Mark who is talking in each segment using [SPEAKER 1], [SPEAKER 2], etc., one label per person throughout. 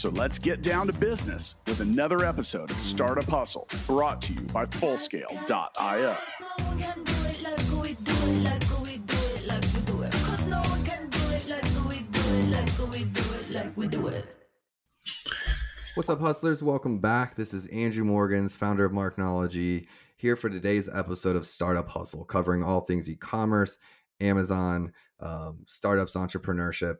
[SPEAKER 1] So let's get down to business with another episode of Startup Hustle brought to you by Fullscale.io.
[SPEAKER 2] What's up, hustlers? Welcome back. This is Andrew Morgans, founder of Marknology, here for today's episode of Startup Hustle, covering all things e commerce, Amazon, um, startups, entrepreneurship.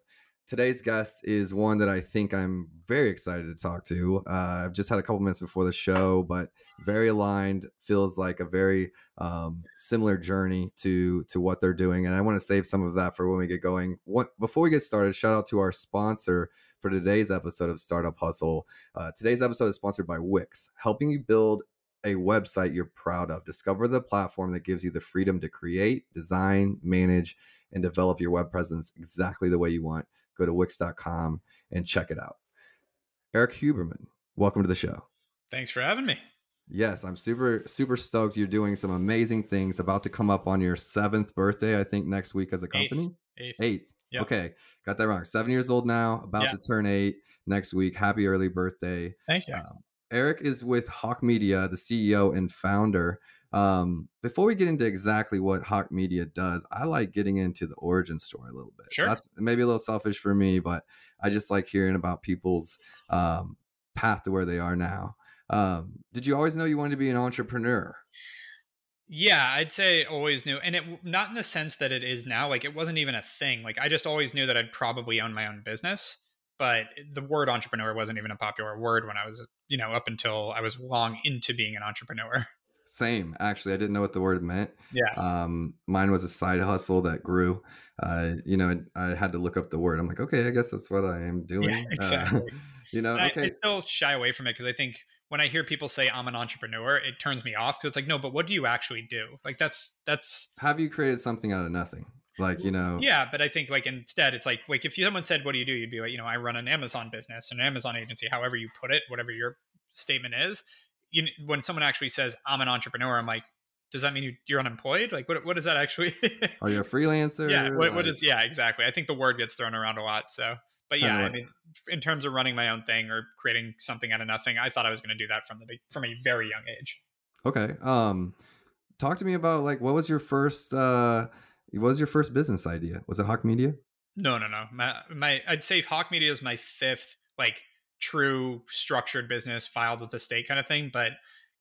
[SPEAKER 2] Today's guest is one that I think I'm very excited to talk to. Uh, I've just had a couple minutes before the show, but very aligned. Feels like a very um, similar journey to to what they're doing, and I want to save some of that for when we get going. What before we get started, shout out to our sponsor for today's episode of Startup Hustle. Uh, today's episode is sponsored by Wix, helping you build a website you're proud of. Discover the platform that gives you the freedom to create, design, manage, and develop your web presence exactly the way you want go to wix.com and check it out. Erik Huberman, welcome to the show.
[SPEAKER 3] Thanks for having me.
[SPEAKER 2] Yes, I'm super, super stoked. You're doing some amazing things. About to come up on your seventh birthday, I think, next week as a company.
[SPEAKER 3] Eighth.
[SPEAKER 2] Eighth. Yep. Okay, got that wrong. Seven years old now, about yeah. to turn eight next week. Happy early birthday.
[SPEAKER 3] Thank you. Um,
[SPEAKER 2] Eric is with Hawke Media, the CEO and founder. Um, before we get into exactly what Hawke Media does, I like getting into the origin story a little bit.
[SPEAKER 3] Sure.
[SPEAKER 2] That's maybe a little selfish for me, but I just like hearing about people's um, path to where they are now. Um, did you always know you wanted to be an entrepreneur?
[SPEAKER 3] Yeah, I'd say always knew, and it not in the sense that it is now. Like it wasn't even a thing. Like I just always knew that I'd probably own my own business, but the word entrepreneur wasn't even a popular word when I was, you know, up until I was long into being an entrepreneur.
[SPEAKER 2] Same, actually. I didn't know what the word meant.
[SPEAKER 3] Yeah.
[SPEAKER 2] Um, mine was a side hustle that grew. Uh, you know, I, I, had to look up the word. I'm like, okay, I guess that's what I am doing. Yeah,
[SPEAKER 3] exactly.
[SPEAKER 2] Uh, you know,
[SPEAKER 3] I,
[SPEAKER 2] okay.
[SPEAKER 3] I still shy away from it because I think when I hear people say I'm an entrepreneur, it turns me off because it's like, no, but what do you actually do? Like that's that's.
[SPEAKER 2] Have you created something out of nothing? Like you know.
[SPEAKER 3] Yeah, but I think like instead, it's like like if someone said, "What do you do?" You'd be like, you know, I run an Amazon business, an Amazon agency, however you put it, whatever your statement is. You, when someone actually says I'm an entrepreneur, I'm like, does that mean you, are unemployed? Like, what, what does that actually?
[SPEAKER 2] Are you a freelancer?
[SPEAKER 3] Yeah. What, like... what is, yeah, exactly. I think the word gets thrown around a lot. So, but yeah, I mean, in terms of running my own thing or creating something out of nothing, I thought I was going to do that from the, from a very young age.
[SPEAKER 2] Okay. Um, talk to me about like, what was your first, uh, what was your first business idea? Was it Hawke Media?
[SPEAKER 3] No, no, no. My, my, I'd say Hawke Media is my fifth, like, true structured business filed with the state kind of thing. But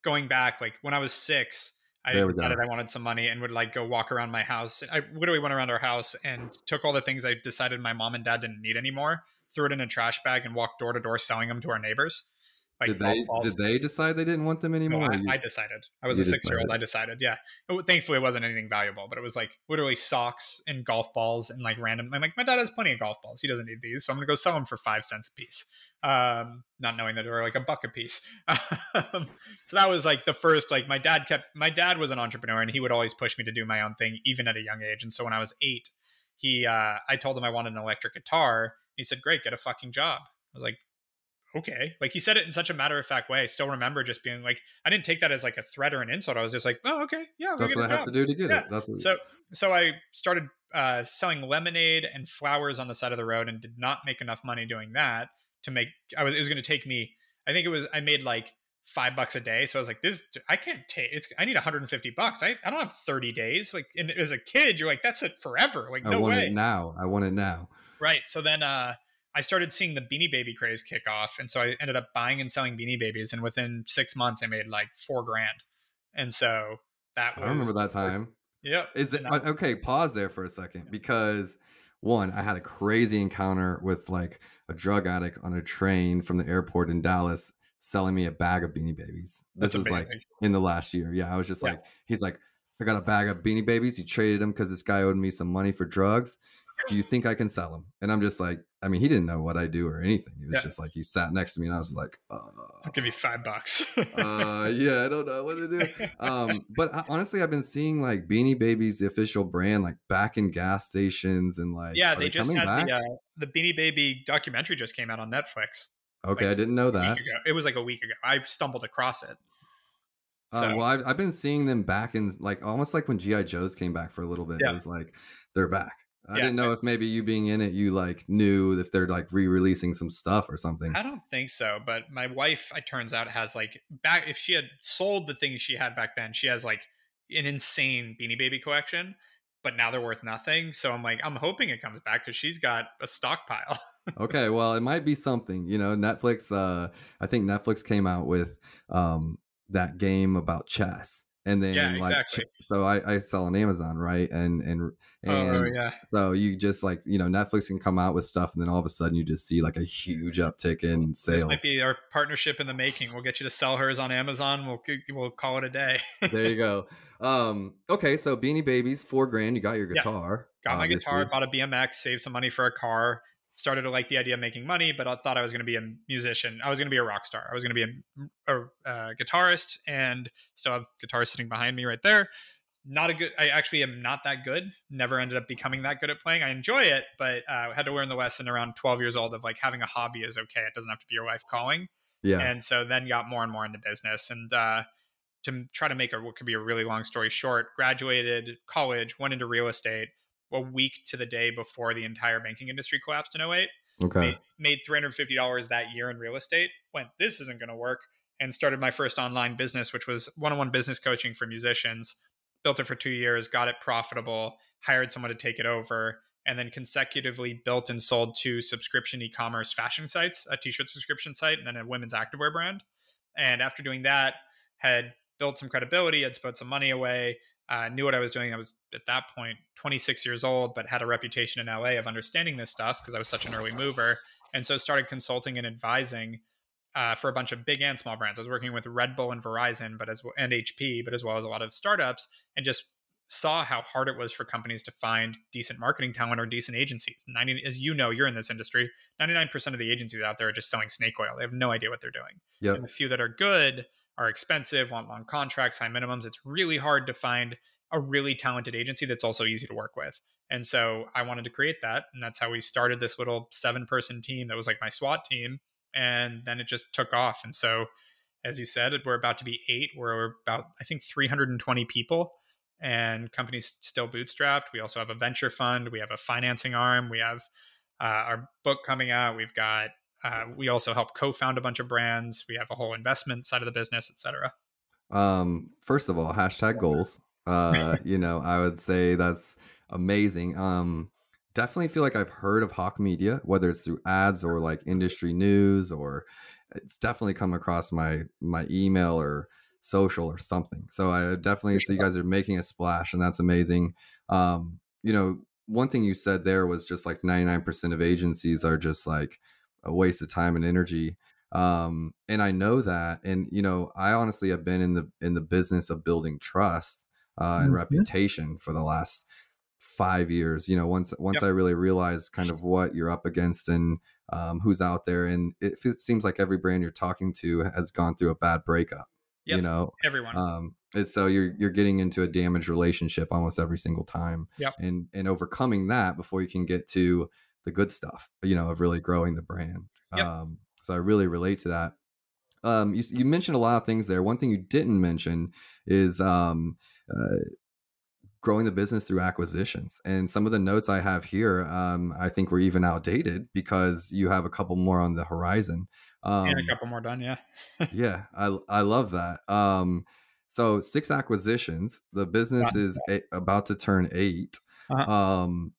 [SPEAKER 3] going back, like when I was six, I decided I wanted some money and would like go walk around my house. I literally went around our house and took all the things I decided my mom and dad didn't need anymore, threw it in a trash bag, and walked door to door selling them to our neighbors.
[SPEAKER 2] Like did they balls. did they decide they didn't want them anymore?
[SPEAKER 3] No, I, I, decided. I was a six year old. I decided. Yeah. It, thankfully, it wasn't anything valuable, but it was like literally socks and golf balls and like random. I'm like, my dad has plenty of golf balls. He doesn't need these, so I'm gonna go sell them for five cents a piece. Um, not knowing that they were like a buck a piece. Um, so that was like the first. Like my dad kept. My dad was an entrepreneur, and he would always push me to do my own thing, even at a young age. And so when I was eight, he, uh, I told him I wanted an electric guitar. He said, "Great, get a fucking job." I was like, okay. Like he said it in such a matter of fact way. I still remember just being like, I didn't take that as like a threat or an insult. I was just like, oh, okay, yeah.
[SPEAKER 2] That's what I have to do to get yeah. it. That's what...
[SPEAKER 3] so. So I started uh, selling lemonade and flowers on the side of the road, and did not make enough money doing that to make. I was. It was going to take me. I think it was. I made like five bucks a day. So I was like, this. I can't take. It's. I need 150 bucks. I. I don't have 30 days. Like, and as a kid, you're like, that's it forever. Like, no
[SPEAKER 2] I want
[SPEAKER 3] way.
[SPEAKER 2] it now. I want it now.
[SPEAKER 3] Right. So then. uh I started seeing the Beanie Baby craze kick off, and so I ended up buying and selling Beanie Babies, and within six months, I made like four grand, and so that was.
[SPEAKER 2] I remember that time.
[SPEAKER 3] Yep.
[SPEAKER 2] Is it uh, okay? Pause there for a second because one, I had a crazy encounter with like a drug addict on a train from the airport in Dallas selling me a bag of Beanie Babies. This
[SPEAKER 3] That's
[SPEAKER 2] was
[SPEAKER 3] amazing.
[SPEAKER 2] like in the last year. Yeah, I was just
[SPEAKER 3] Yeah.
[SPEAKER 2] like, he's like, I got a bag of Beanie Babies. He traded them because this guy owed me some money for drugs. Do you think I can sell them? And I'm just like, I mean, he didn't know what I do or anything. He was
[SPEAKER 3] Yeah.
[SPEAKER 2] just like, he sat next to me and I was like, uh,
[SPEAKER 3] I'll give you five bucks.
[SPEAKER 2] uh, yeah, I don't know what to do. Um, but I, honestly, I've been seeing like Beanie Babies, the official brand, like back in gas stations and like,
[SPEAKER 3] yeah,
[SPEAKER 2] are
[SPEAKER 3] they just had the uh, the Beanie Baby documentary just came out on Netflix.
[SPEAKER 2] okay,
[SPEAKER 3] like,
[SPEAKER 2] I didn't know that.
[SPEAKER 3] It was like a week ago. I stumbled across it.
[SPEAKER 2] Uh, well, I've, I've been seeing them back in like almost like when GI Joes came back for a little bit.
[SPEAKER 3] Yeah.
[SPEAKER 2] It was like they're back. I
[SPEAKER 3] Yeah,
[SPEAKER 2] didn't know if maybe you being in it, you like knew if they're like re-releasing some stuff or something.
[SPEAKER 3] I don't think so, but my wife, it turns out, has like back. If she had sold the things she had back then, she has like an insane Beanie Baby collection. But now they're worth nothing. So I'm like, I'm hoping it comes back because she's got a stockpile.
[SPEAKER 2] okay, well, it might be something. You know, Netflix. Uh, I think Netflix came out with um that game about chess, and then
[SPEAKER 3] Yeah,
[SPEAKER 2] like
[SPEAKER 3] exactly.
[SPEAKER 2] so I, I sell on Amazon, right? And and and
[SPEAKER 3] oh yeah,
[SPEAKER 2] so you just like you know Netflix can come out with stuff, and then all of a sudden you just see like a huge uptick in
[SPEAKER 3] this
[SPEAKER 2] sales.
[SPEAKER 3] might be our partnership in the making. We'll get you to sell hers on Amazon. We'll we'll call it a day.
[SPEAKER 2] there you go. Um, okay, so Beanie Babies, four grand. You got your
[SPEAKER 3] Yeah.
[SPEAKER 2] guitar.
[SPEAKER 3] got my guitar, bought a BMX, saved some money for a car. Started to like the idea of making money, but I thought I was going to be a musician. I was going to be a rock star. I was going to be a, a, uh guitarist, and still have guitar sitting behind me right there. Not a good. I actually am not that good. Never ended up becoming that good at playing. I enjoy it, but uh, had to learn the lesson around 12 years old of like having a hobby is okay. It doesn't have to be your life calling
[SPEAKER 2] Yeah.
[SPEAKER 3] and so then got more and more into business and uh, to try to make a what could be a really long story short graduated college went into real estate a week to the day before the entire banking industry collapsed in 08
[SPEAKER 2] okay.
[SPEAKER 3] made, made $350 that year in real estate went this isn't going to work and started my first online business which was one-on-one business coaching for musicians built it for two years got it profitable hired someone to take it over and then consecutively built and sold two subscription e-commerce fashion sites a t-shirt subscription site and then a women's activewear brand and after doing that had built some credibility had put some money away uh, knew what i was doing i was at that point 26 years old but had a reputation in la of understanding this stuff because i was such an early mover and so started consulting and advising uh, for a bunch of big and small brands. I was working with Red Bull and Verizon, but as well, and HP, but as well as a lot of startups, and just saw how hard it was for companies to find decent marketing talent or decent agencies. 90, as you know, you're in this industry. 99% of the agencies out there are just selling snake oil. They have no idea what they're doing.
[SPEAKER 2] Yep.
[SPEAKER 3] And the few that are good are expensive, want long contracts, high minimums. It's really hard to find a really talented agency that's also easy to work with. And so I wanted to create that. And that's how we started this little seven person team that was like my SWAT team. And then it just took off. And so, as you said, we're about to be eight. We're about, I think, 320 people and companies still bootstrapped. We also have a venture fund. We have a financing arm. We have uh, our book coming out. We've got, uh, we also help co found a bunch of brands. We have a whole investment side of the business, etc.
[SPEAKER 2] Um, first of all, hashtag goals. Uh, you know, I would say that's amazing. Um, definitely feel like I've heard of Hawke Media, whether it's through ads or like industry news, or it's definitely come across my my email or social or something. So I definitely so you guys are making a splash, and that's amazing. Um, you know, one thing you said there was just like 99% of agencies are just like a waste of time and energy um and i know that and you know i honestly have been in the in the business of building trust uh and
[SPEAKER 4] Mhm.
[SPEAKER 2] reputation for the last five years you know once once
[SPEAKER 3] Yep.
[SPEAKER 2] i really realized kind of what you're up against and um who's out there and it, fe- seems like every brand you're talking to has gone through a bad breakup you know
[SPEAKER 3] Everyone.
[SPEAKER 2] um it's so you're you're getting into a damaged relationship almost every single time
[SPEAKER 3] Yep.
[SPEAKER 2] and and overcoming that before you can get to the good stuff you know of really growing the brand
[SPEAKER 3] Yep.
[SPEAKER 2] um so i really relate to that um you, you mentioned a lot of things there one thing you didn't mention is um uh, growing the business through acquisitions and some of the notes i have here um i think were even outdated because you have a couple more on the horizon um
[SPEAKER 3] and a couple more done. Yeah.
[SPEAKER 2] yeah i i love that um so six acquisitions the business is a, about to turn 8
[SPEAKER 3] Uh-huh.
[SPEAKER 2] um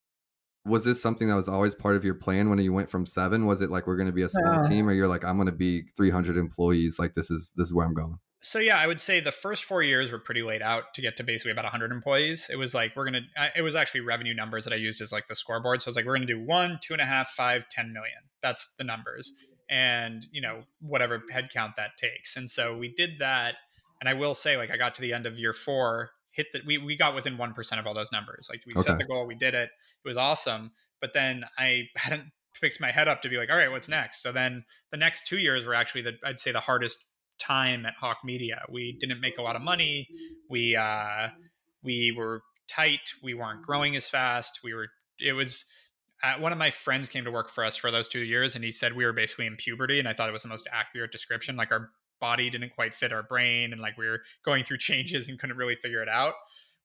[SPEAKER 2] was this something that was always part of your plan when you went from seven was it like we're going to be a small
[SPEAKER 4] Uh.
[SPEAKER 2] team or you're like i'm going to be 300 employees like this is this is where i'm going
[SPEAKER 3] So yeah, I would say the first four years were pretty laid out to get to basically about 100 employees. It was like we're gonna. It was actually revenue numbers that I used as like the scoreboard. So I was like, we're gonna do one, two and a half, five, ten million. That's the numbers, and you know whatever headcount that takes. And so we did that. And I will say, like, I got to the end of year four, hit that we we got within one percent of all those numbers. Like we set the goal, we did it. It was awesome. but then I hadn't picked my head up to be like, all right, what's next? So then the next two years were actually the I'd say the hardest time at Hawke Media. We didn't make a lot of money. We uh, we were tight. We weren't growing as fast. We were. It was. Uh, one of my friends came to work for us for those two years, and he said we were basically in puberty, and I thought it was the most accurate description. Like our body didn't quite fit our brain, and like we were going through changes and couldn't really figure it out.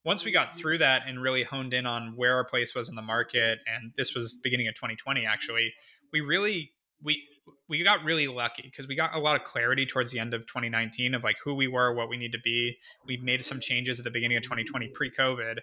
[SPEAKER 3] Once we got mm-hmm. through that and really honed in on where our place was in the market and this was beginning of 2020 actually we really we we got really lucky because we got a lot of clarity towards the end of 2019 of like who we were what we need to be. We made some changes at the beginning of 2020 pre-covid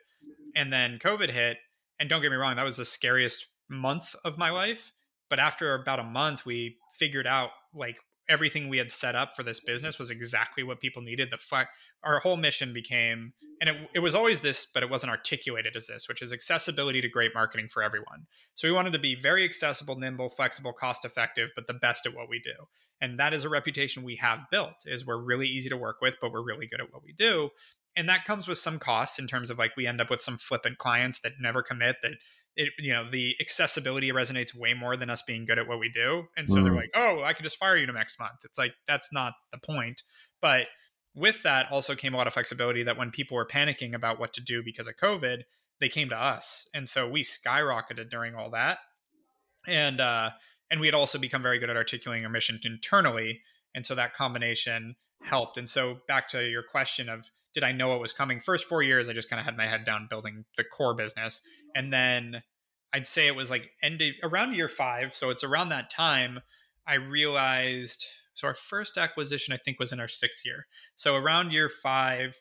[SPEAKER 3] and then covid hit and don't get me wrong that was the scariest month of my life but after about a month we figured out like everything we had set up for this business was exactly what people needed. The fl- our whole mission became, and it, it was always this, but it wasn't articulated as this, which is accessibility to great marketing for everyone. So we wanted to be very accessible, nimble, flexible, cost effective, but the best at what we do. And that is a reputation we have built is we're really easy to work with, but we're really good at what we do. And that comes with some costs in terms of like we end up with some flippant clients that never commit that it you know the accessibility resonates way more than us being good at what we do. And so mm. they're like oh i could just fire you to next month. It's like that's not the point. But with that also came a lot of flexibility that when people were panicking about what to do because of covid they came to us. And so we skyrocketed during all that. And uh and we had also become very good at articulating our mission internally. And so that combination helped. And so back to your question of did I know what was coming? First four years, I just kind of had my head down building the core business. And then I'd say it was like ended around year five. So it's around that time I realized. So our first acquisition, I think, was in our sixth year. So around year five,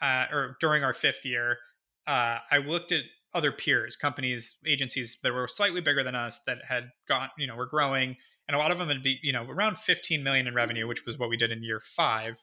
[SPEAKER 3] uh, or during our fifth year, uh, I looked at other peers, companies, agencies that were slightly bigger than us that had gone, you know, were growing, and a lot of them would be, you know, around 15 million in revenue, which was what we did in year five,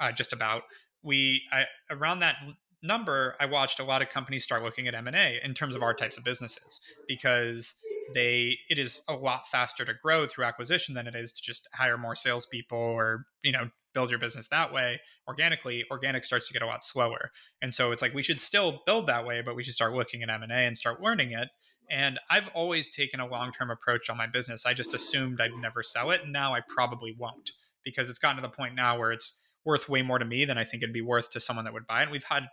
[SPEAKER 3] uh, just about we I, around that number i watched a lot of companies start looking at m&a in terms of our types of businesses because they it is a lot faster to grow through acquisition than it is to just hire more salespeople or you know build your business that way. Organically organic starts to get a lot slower. And so it's like we should still build that way but we should start looking at m&a and start learning it. And i've always taken a long-term approach on my business. I just assumed i'd never sell it and now i probably won't because it's gotten to the point now where it's worth way more to me than I think it'd be worth to someone that would buy it. We've had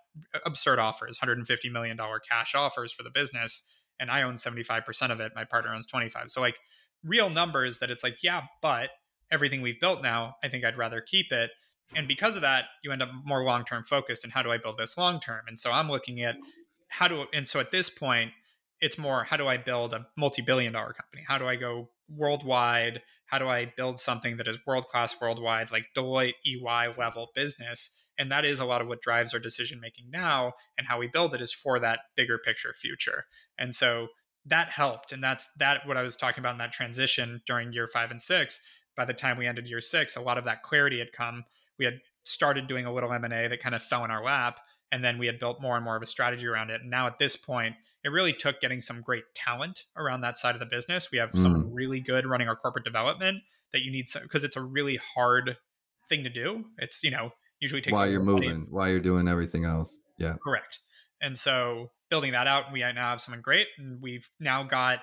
[SPEAKER 3] absurd offers, $150 million cash offers for the business. And I own 75% of it. My partner owns 25. So like real numbers that it's like, yeah, but everything we've built now, I think I'd rather keep it. And because of that, you end up more long-term focused and how do I build this long-term? And so I'm looking at how do, and so at this point, it's more how do I build a multi-billion dollar company? How do I go worldwide? How do I build something that is world class worldwide, like Deloitte EY level business? And that is a lot of what drives our decision making now. And how we build it is for that bigger picture future. And so that helped. And that's that what I was talking about in that transition during year five and six. By the time we ended year six, a lot of that clarity had come. We had started doing a little M&A that kind of fell in our lap and then we had built more and more of a strategy around it. And now at this point it really took getting some great talent around that side of the business. We have mm. someone really good running our corporate development that you need because it's a really hard thing to do. It's you know usually takes
[SPEAKER 2] while you're moving money. while you're doing everything else. Yeah.
[SPEAKER 3] Correct. And so building that out we now have someone great and we've now got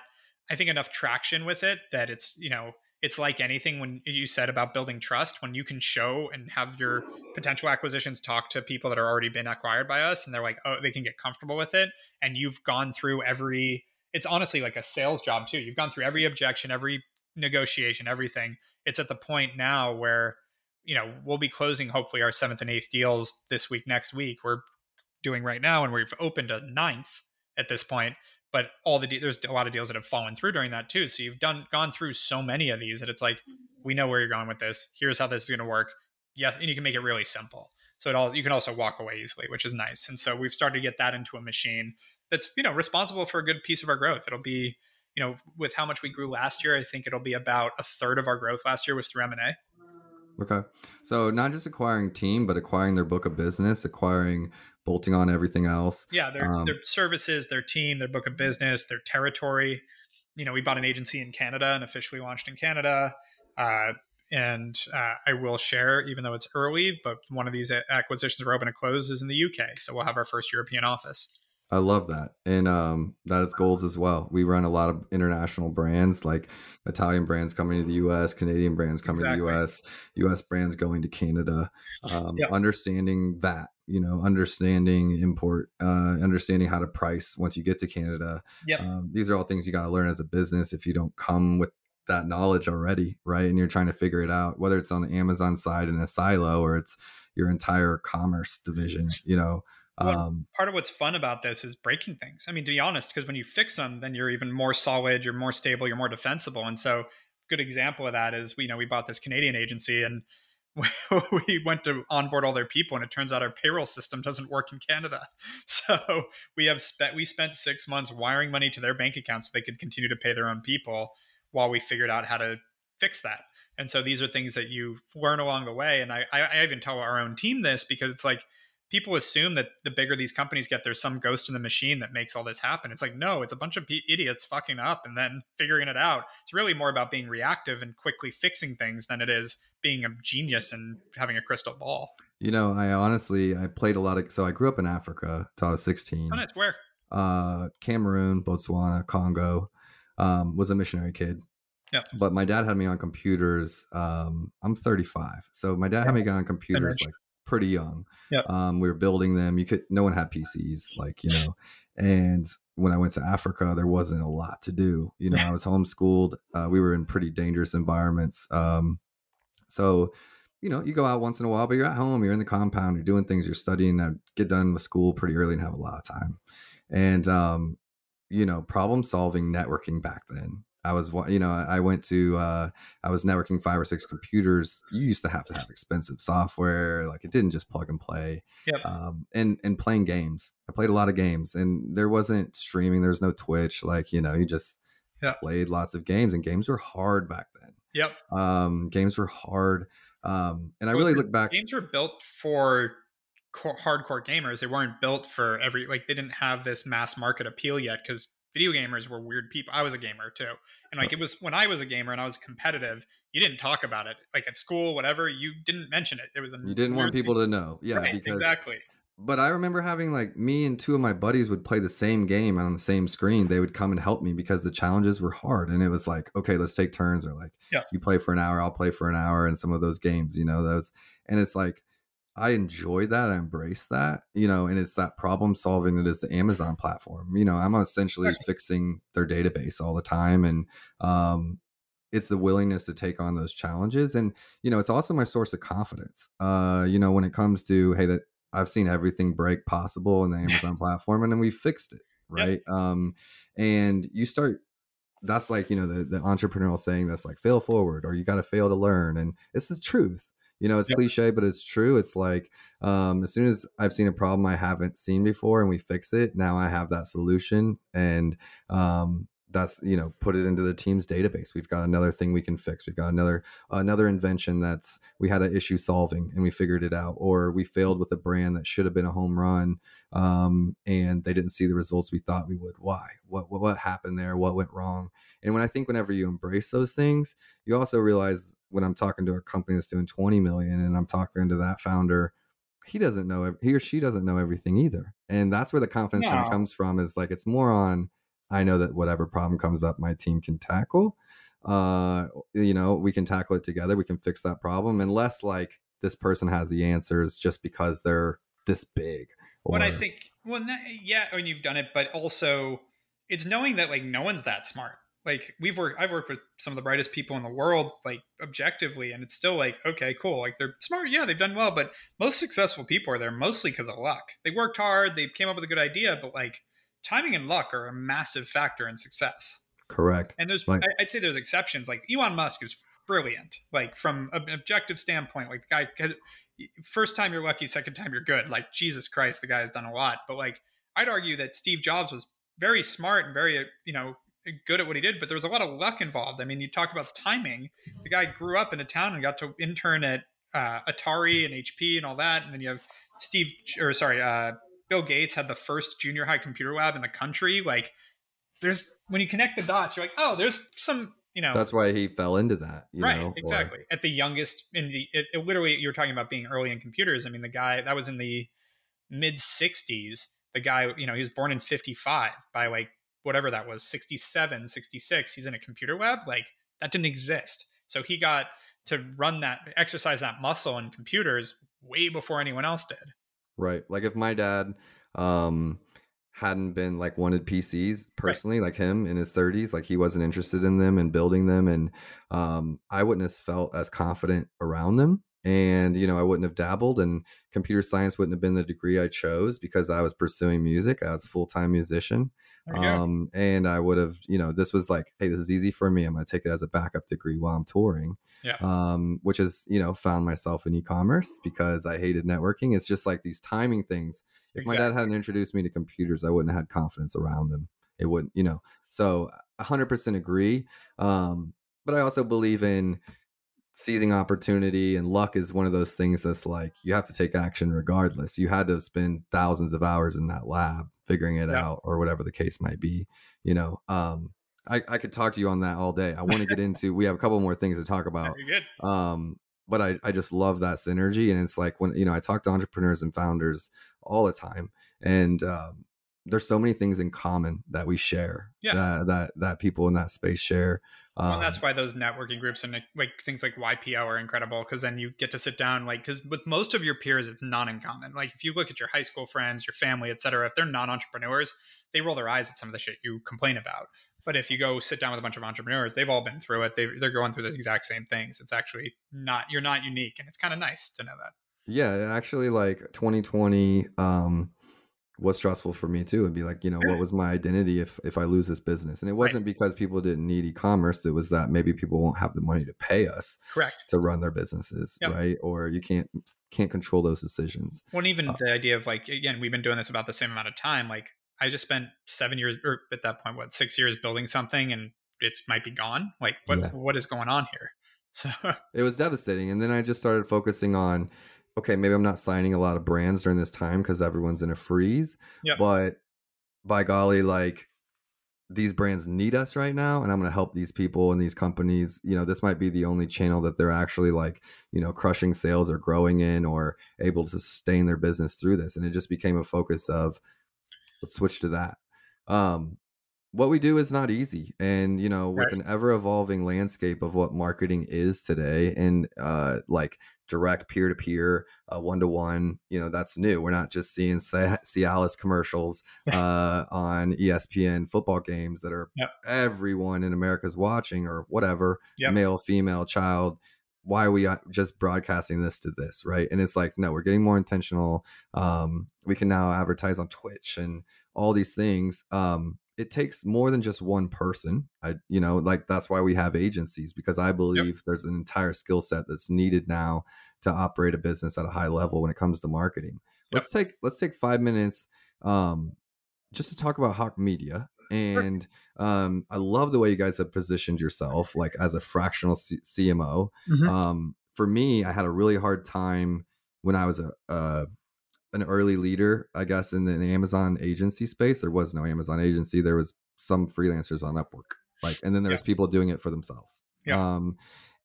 [SPEAKER 3] i think enough traction with it that it's you know it's like anything when you said about building trust when you can show and have your potential acquisitions talk to people that are already been acquired by us and they're like oh they can get comfortable with it. And you've gone through every it's honestly like a sales job too. You've gone through every objection every negotiation everything. It's at the point now where you know we'll be closing hopefully our seventh and eighth deals this week next week. We're doing right now and we've opened a ninth at this point but all the de- there's a lot of deals that have fallen through during that too. So you've done gone through so many of these that it's like we know where you're going with this. Here's how this is going to work. Yes, and you can make it really simple. So it all you can also walk away easily, which is nice. And so we've started to get that into a machine that's you know responsible for a good piece of our growth. It'll be you know with how much we grew last year, I think it'll be about a third of our growth last year was through M and A.
[SPEAKER 2] Okay. So not just acquiring team, but acquiring their book of business, acquiring bolting on everything else.
[SPEAKER 3] Yeah, their um, their services, their team, their book of business, their territory. You know, we bought an agency in Canada and officially launched in Canada. Uh, and uh, I will share, even though it's early, but one of these acquisitions we're open to close is in the UK. So we'll have our first European office.
[SPEAKER 2] I love that. And um, that is goals as well. We run a lot of international brands like Italian brands coming to the US, Canadian brands coming exactly. to the US, US brands going to Canada. Um, yep. Understanding that, you know, understanding import, uh, understanding how to price once you get to Canada.
[SPEAKER 3] Yep.
[SPEAKER 2] Um, these are all things you got to learn as a business if you don't come with that knowledge already, right? And you're trying to figure it out, whether it's on the Amazon side in a silo or it's your entire commerce division, you know
[SPEAKER 3] um, part of what's fun about this is breaking things. I mean, to be honest, because when you fix them, then you're even more solid, you're more stable, you're more defensible. And so, good example of that is, you know, we bought this Canadian agency and we went to onboard all their people, and it turns out our payroll system doesn't work in Canada. So we have spent we spent six months wiring money to their bank account so they could continue to pay their own people while we figured out how to fix that. And so these are things that you learn along the way. And I, I even tell our own team this because it's like people assume that the bigger these companies get, there's some ghost in the machine that makes all this happen. It's like, no, it's a bunch of idiots fucking up and then figuring it out. It's really more about being reactive and quickly fixing things than it is being a genius and having a crystal ball.
[SPEAKER 2] You know, I honestly, I played a lot of, so I grew up in Africa until I was 16.
[SPEAKER 3] Oh, nice. Where?
[SPEAKER 2] Uh, Cameroon, Botswana, Congo. Um, was a missionary kid.
[SPEAKER 3] Yeah.
[SPEAKER 2] But my dad had me on computers. Um, I'm 35. So my dad had me on computers like pretty young.
[SPEAKER 3] Yeah.
[SPEAKER 2] Um, we were building them. You could no one had PCs, like you know. And when I went to Africa, there wasn't a lot to do. You know, I was homeschooled. Uh, we were in pretty dangerous environments. Um, so, you know, you go out once in a while, but you're at home. You're in the compound. You're doing things. You're studying. I get done with school pretty early and have a lot of time. And um, you know, problem solving, networking back then I was, you know, I went to, uh, I was networking five or six computers. You used to have to have expensive software. Like it didn't just plug and play.
[SPEAKER 3] Yep.
[SPEAKER 2] Um, and, and playing games. I played a lot of games and there wasn't streaming. There was no Twitch. Like, you know, you just
[SPEAKER 3] yep.
[SPEAKER 2] played lots of games and games were hard back then.
[SPEAKER 3] Yep.
[SPEAKER 2] Um, games were hard. Um, and I really look back.
[SPEAKER 3] Games were built for hardcore gamers. They weren't built for every, like they didn't have this mass market appeal yet because video gamers were weird people. I was a gamer too. And like it was when I was a gamer and I was competitive, you didn't talk about it. Like at school, whatever, you didn't mention it. It was a
[SPEAKER 2] You didn't want people
[SPEAKER 3] thing.
[SPEAKER 2] to know. Yeah,
[SPEAKER 3] right, because, exactly.
[SPEAKER 2] But I remember having like me and two of my buddies would play the same game on the same screen. They would come and help me because the challenges were hard. And it was like, okay, let's take turns or like
[SPEAKER 3] yeah.
[SPEAKER 2] you play for an hour, I'll play for an hour and some of those games, you know, those and it's like I enjoy that. I embrace that, you know, and it's that problem solving that is the Amazon platform. You know, I'm essentially right. fixing their database all the time. And um, it's the willingness to take on those challenges. And, you know, it's also my source of confidence. Uh, you know, when it comes to, hey, that I've seen everything break possible in the Amazon platform and then we fixed it. Right. Yep. Um, and you start that's like you know the, the entrepreneurial saying that's like fail forward or you got to fail to learn and it's the truth you know it's yep. cliche but it's true it's like um, as soon as i've seen a problem i haven't seen before and we fix it now i have that solution and um, that's you know put it into the team's database. We've got another thing we can fix we've got another another invention that's we had an issue solving and we figured it out or we failed with a brand that should have been a home run um, and they didn't see the results we thought we would. Why? What, what what happened there? What went wrong? And when i think whenever you embrace those things you also realize when I'm talking to a company that's doing 20 million and I'm talking to that founder, he doesn't know he or she doesn't know everything either. And that's where the confidence no. kind of comes from is like it's more on I know that whatever problem comes up my team can tackle. Uh you know, we can tackle it together, we can fix that problem and less like this person has the answers just because they're this big.
[SPEAKER 3] Or... What I think well yeah, and you've done it, but also it's knowing that like no one's that smart like we've worked i've worked with some of the brightest people in the world like objectively and it's still like okay cool like they're smart yeah they've done well but most successful people are there mostly because of luck. They worked hard they came up with a good idea but like timing and luck are a massive factor in success.
[SPEAKER 2] Correct.
[SPEAKER 3] And there's like, i'd say there's exceptions like elon musk is brilliant like from an objective standpoint like the guy first time you're lucky second time you're good like jesus christ the guy has done a lot but like i'd argue that steve jobs was very smart and very uh, you know good at what he did, but there was a lot of luck involved. I mean, you talk about the timing. The guy grew up in a town and got to intern at uh, Atari and HP and all that, and then you have Steve or sorry, uh, Bill Gates had the first junior high computer lab in the country. Like, there's when you connect the dots, you're like, oh, there's some. You know,
[SPEAKER 2] that's why he fell into that.
[SPEAKER 3] right,
[SPEAKER 2] know,
[SPEAKER 3] exactly. Or... At the youngest, in the it, it literally, you were talking about being early in computers. I mean, the guy that was in the mid '60s the guy, you know, he was born in 55 by like whatever that was, 67, 66. He's in a computer lab. Like that didn't exist. So he got to run that, exercise that muscle in computers way before anyone else did.
[SPEAKER 2] Right. Like if my dad um hadn't been like wanted PCs personally, right. like him in his 30s, like he wasn't interested in them and building them and um I wouldn't have felt as confident around them and you know i wouldn't have dabbled and computer science wouldn't have been the degree i chose because i was pursuing music i was a full-time musician um, and i would have you know this was like hey this is easy for me. I'm going to take it as a backup degree while i'm touring.
[SPEAKER 3] Yeah.
[SPEAKER 2] um, which is you know found myself in e-commerce because i hated networking. It's just like these timing things. If exactly. my dad hadn't introduced me to computers i wouldn't have had confidence around them. It wouldn't you know. So 100% agree. Um, but i also believe in seizing opportunity and luck is one of those things that's like you have to take action regardless. You had to spend thousands of hours in that lab figuring it yeah. out or whatever the case might be, you know. Um I, I could talk to you on that all day. I want to get into we have a couple more things to talk about. Um but I, I just love that synergy and it's like when you know I talk to entrepreneurs and founders all the time and um there's so many things in common that we share
[SPEAKER 3] yeah.
[SPEAKER 2] that, that that people in that space share
[SPEAKER 3] um, well, that's why those networking groups and like things like YPO are incredible because then you get to sit down like because with most of your peers it's not in common. Like if you look at your high school friends, your family, etc., if they're non entrepreneurs, they roll their eyes at some of the shit you complain about. But if you go sit down with a bunch of entrepreneurs, they've all been through it. They, they're going through the exact same things. It's actually not you're not unique, and it's kind of nice to know that.
[SPEAKER 2] Yeah, actually, like 2020. Um, was stressful for me too and be like you know what was my identity if if i lose this business? And it wasn't right. because people didn't need e-commerce it was that maybe people won't have the money to pay us
[SPEAKER 3] correct.
[SPEAKER 2] to run their businesses yep. right? Or you can't can't control those decisions.
[SPEAKER 3] Well even uh, the idea of like again we've been doing this about the same amount of time like i just spent seven years or at that point what six years building something and it's might be gone? Like what yeah. what is going on here? So
[SPEAKER 2] it was devastating and then i just started focusing on okay, maybe I'm not signing a lot of brands during this time because everyone's in a freeze.
[SPEAKER 3] Yep.
[SPEAKER 2] But by golly, like these brands need us right now and i'm going to help these people and these companies you know this might be the only channel that they're actually like you know crushing sales or growing in or able to sustain their business through this and it just became a focus of let's switch to that um what we do is not easy and you know with right. an ever evolving landscape of what marketing is today and uh like direct peer to peer, one to one. You know, that's new. We're not just seeing Cialis commercials uh, on ESPN football games that are
[SPEAKER 3] yep.
[SPEAKER 2] everyone in America is watching or whatever,
[SPEAKER 3] yep.
[SPEAKER 2] male, female, child. Why are we uh, just broadcasting this to this, right? And it's like, no, we're getting more intentional. Um, we can now advertise on Twitch and all these things. Um, it takes more than just one person. I, you know, like that's why we have agencies because I believe yep. there's an entire skill set that's needed now to operate a business at a high level when it comes to marketing. Yep. Let's take let's take five minutes um, just to talk about Hawke Media. And um, I love the way you guys have positioned yourself, like as a fractional C- CMO. Mm-hmm. Um, for me, I had a really hard time when I was a, a an early leader, I guess, in the, in the, Amazon agency space. There was no Amazon agency. There was some freelancers on Upwork, like, and then there was yeah. people doing it for themselves.
[SPEAKER 3] Yeah.
[SPEAKER 2] Um,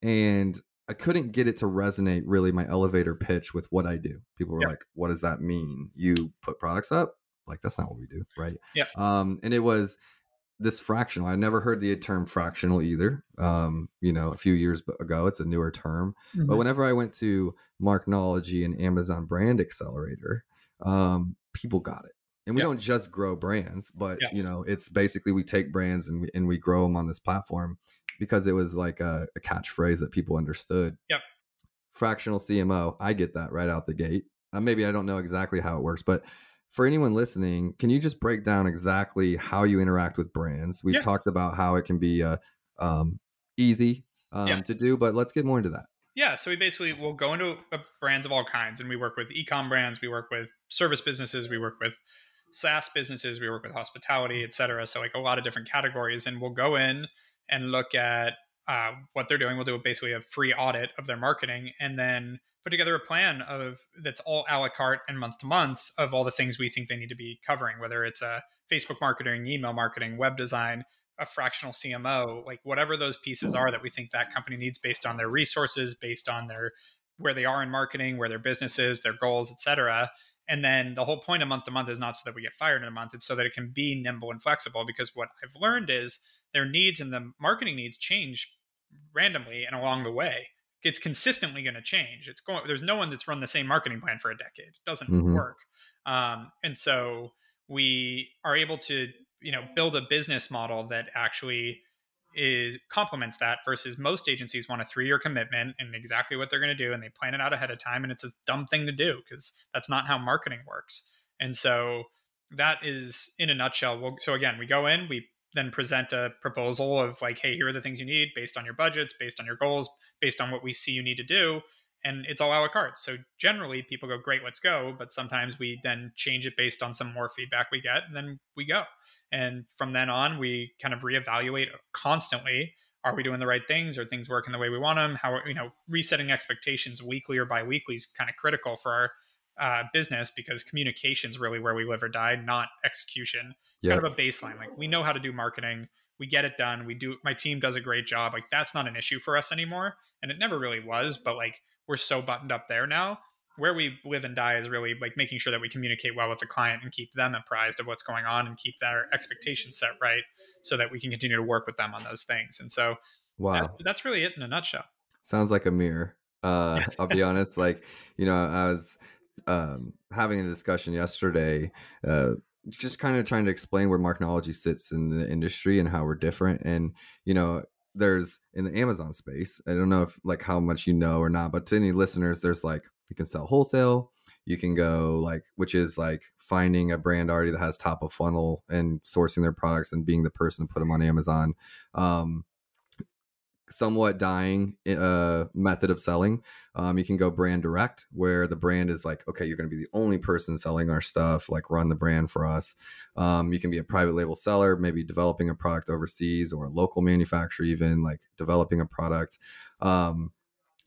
[SPEAKER 2] and I couldn't get it to resonate really my elevator pitch with what I do. People were yeah. like, "What does that mean? You put products up? Like that's not what we do, right?"
[SPEAKER 3] Yeah.
[SPEAKER 2] Um, and it was this fractional. I never heard the term fractional either. Um, you know, a few years ago, it's a newer term. Mm-hmm. But whenever I went to Marknology and Amazon Brand Accelerator, um, people got it. And we don't just grow brands, but you know, it's basically we take brands and we and we grow them on this platform because it was like a, a catchphrase that people understood.
[SPEAKER 3] Yep.
[SPEAKER 2] Fractional CMO, I get that right out the gate. Uh, maybe I don't know exactly how it works, but for anyone listening, can you just break down exactly how you interact with brands? We've yeah. talked about how it can be uh, um, easy um, yeah. to do, but let's get more into that.
[SPEAKER 3] Yeah, so we basically will go into uh, brands of all kinds, and we work with ecom brands, we work with service businesses, we work with SaaS businesses, we work with hospitality, et cetera. So like a lot of different categories, and we'll go in and look at uh, what they're doing. We'll do basically a free audit of their marketing, and then put together a plan of that's all a la carte and month to month of all the things we think they need to be covering, whether it's a Facebook marketing, email marketing, web design, a fractional CMO, like whatever those pieces are that we think that company needs based on their resources, based on their where they are in marketing, where their business is, their goals, et cetera. And then the whole point of month to month is not so that we get fired in a month, it's so that it can be nimble and flexible. Because what I've learned is their needs and the marketing needs change randomly and along the way. It's consistently going to change. It's going. There's no one that's run the same marketing plan for a decade. It doesn't mm-hmm. work. Um, and so we are able to, you know, build a business model that actually is complements that versus most agencies want a three-year commitment and exactly what they're going to do and they plan it out ahead of time and it's a dumb thing to do because that's not how marketing works and so that is in a nutshell we'll, so again we go in we then present a proposal of like hey here are the things you need based on your budgets based on your goals based on what we see you need to do and it's all a la carte so generally people go great let's go but sometimes we then change it based on some more feedback we get and then we go and from then on, we kind of reevaluate constantly. Are we doing the right things? Are things working the way we want them? How you know resetting expectations weekly or biweekly is kind of critical for our uh, business because communication is really where we live or die, not execution. Yep. kind of a baseline. Like we know how to do marketing, we get it done. We do. My team does a great job. Like that's not an issue for us anymore, and it never really was. But like we're so buttoned up there now where we live and die is really like making sure that we communicate well with the client and keep them apprised of what's going on and keep their expectations set right so that we can continue to work with them on those things. And so, wow, that, that's really it in a nutshell.
[SPEAKER 2] Sounds like a mirror. Uh, I'll be honest, like, you know, I was um, having a discussion yesterday, uh, just kind of trying to explain where Marknology sits in the industry and how we're different. And, you know, there's in the Amazon space, I don't know if like how much you know or not, but to any listeners, there's like you can sell wholesale. You can go like, which is like finding a brand already that has top of funnel and sourcing their products and being the person to put them on Amazon. Um, somewhat dying uh, method of selling. Um, you can go brand direct, where the brand is like, okay, you're going to be the only person selling our stuff, like run the brand for us. Um, you can be a private label seller, maybe developing a product overseas or a local manufacturer, even like developing a product. Um,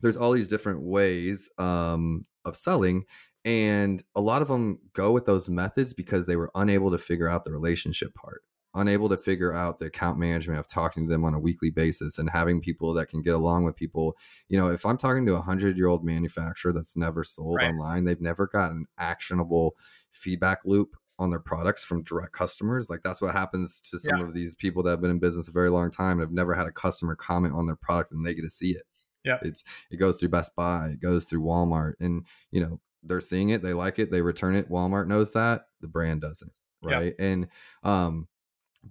[SPEAKER 2] there's all these different ways um, of selling and a lot of them go with those methods because they were unable to figure out the relationship part unable to figure out the account management of talking to them on a weekly basis and having people that can get along with people you know if i'm talking to a hundred year old manufacturer that's never sold right. online they've never got an actionable feedback loop on their products from direct customers like that's what happens to some yeah. of these people that have been in business a very long time and have never had a customer comment on their product and they get to see it
[SPEAKER 3] yeah.
[SPEAKER 2] It's it goes through Best Buy, it goes through Walmart, and you know they're seeing it, they like it, they return it. Walmart knows that, the brand doesn't, right? Yeah. And um,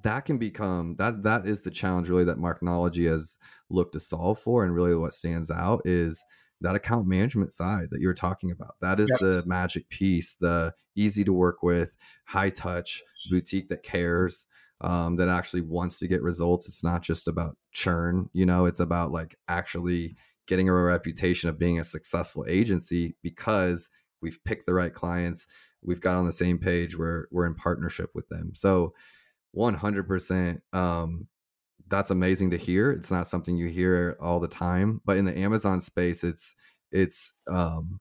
[SPEAKER 2] that can become that that is the challenge really that Marknology has looked to solve for, and really what stands out is that account management side that you're talking about. That is yep. the magic piece, the easy to work with, high touch boutique that cares um, that actually wants to get results. It's not just about churn, you know, it's about like actually getting a reputation of being a successful agency because we've picked the right clients, we've got on the same page, we're we're in partnership with them. So 100% um that's amazing to hear. It's not something you hear all the time, but in the Amazon space it's it's um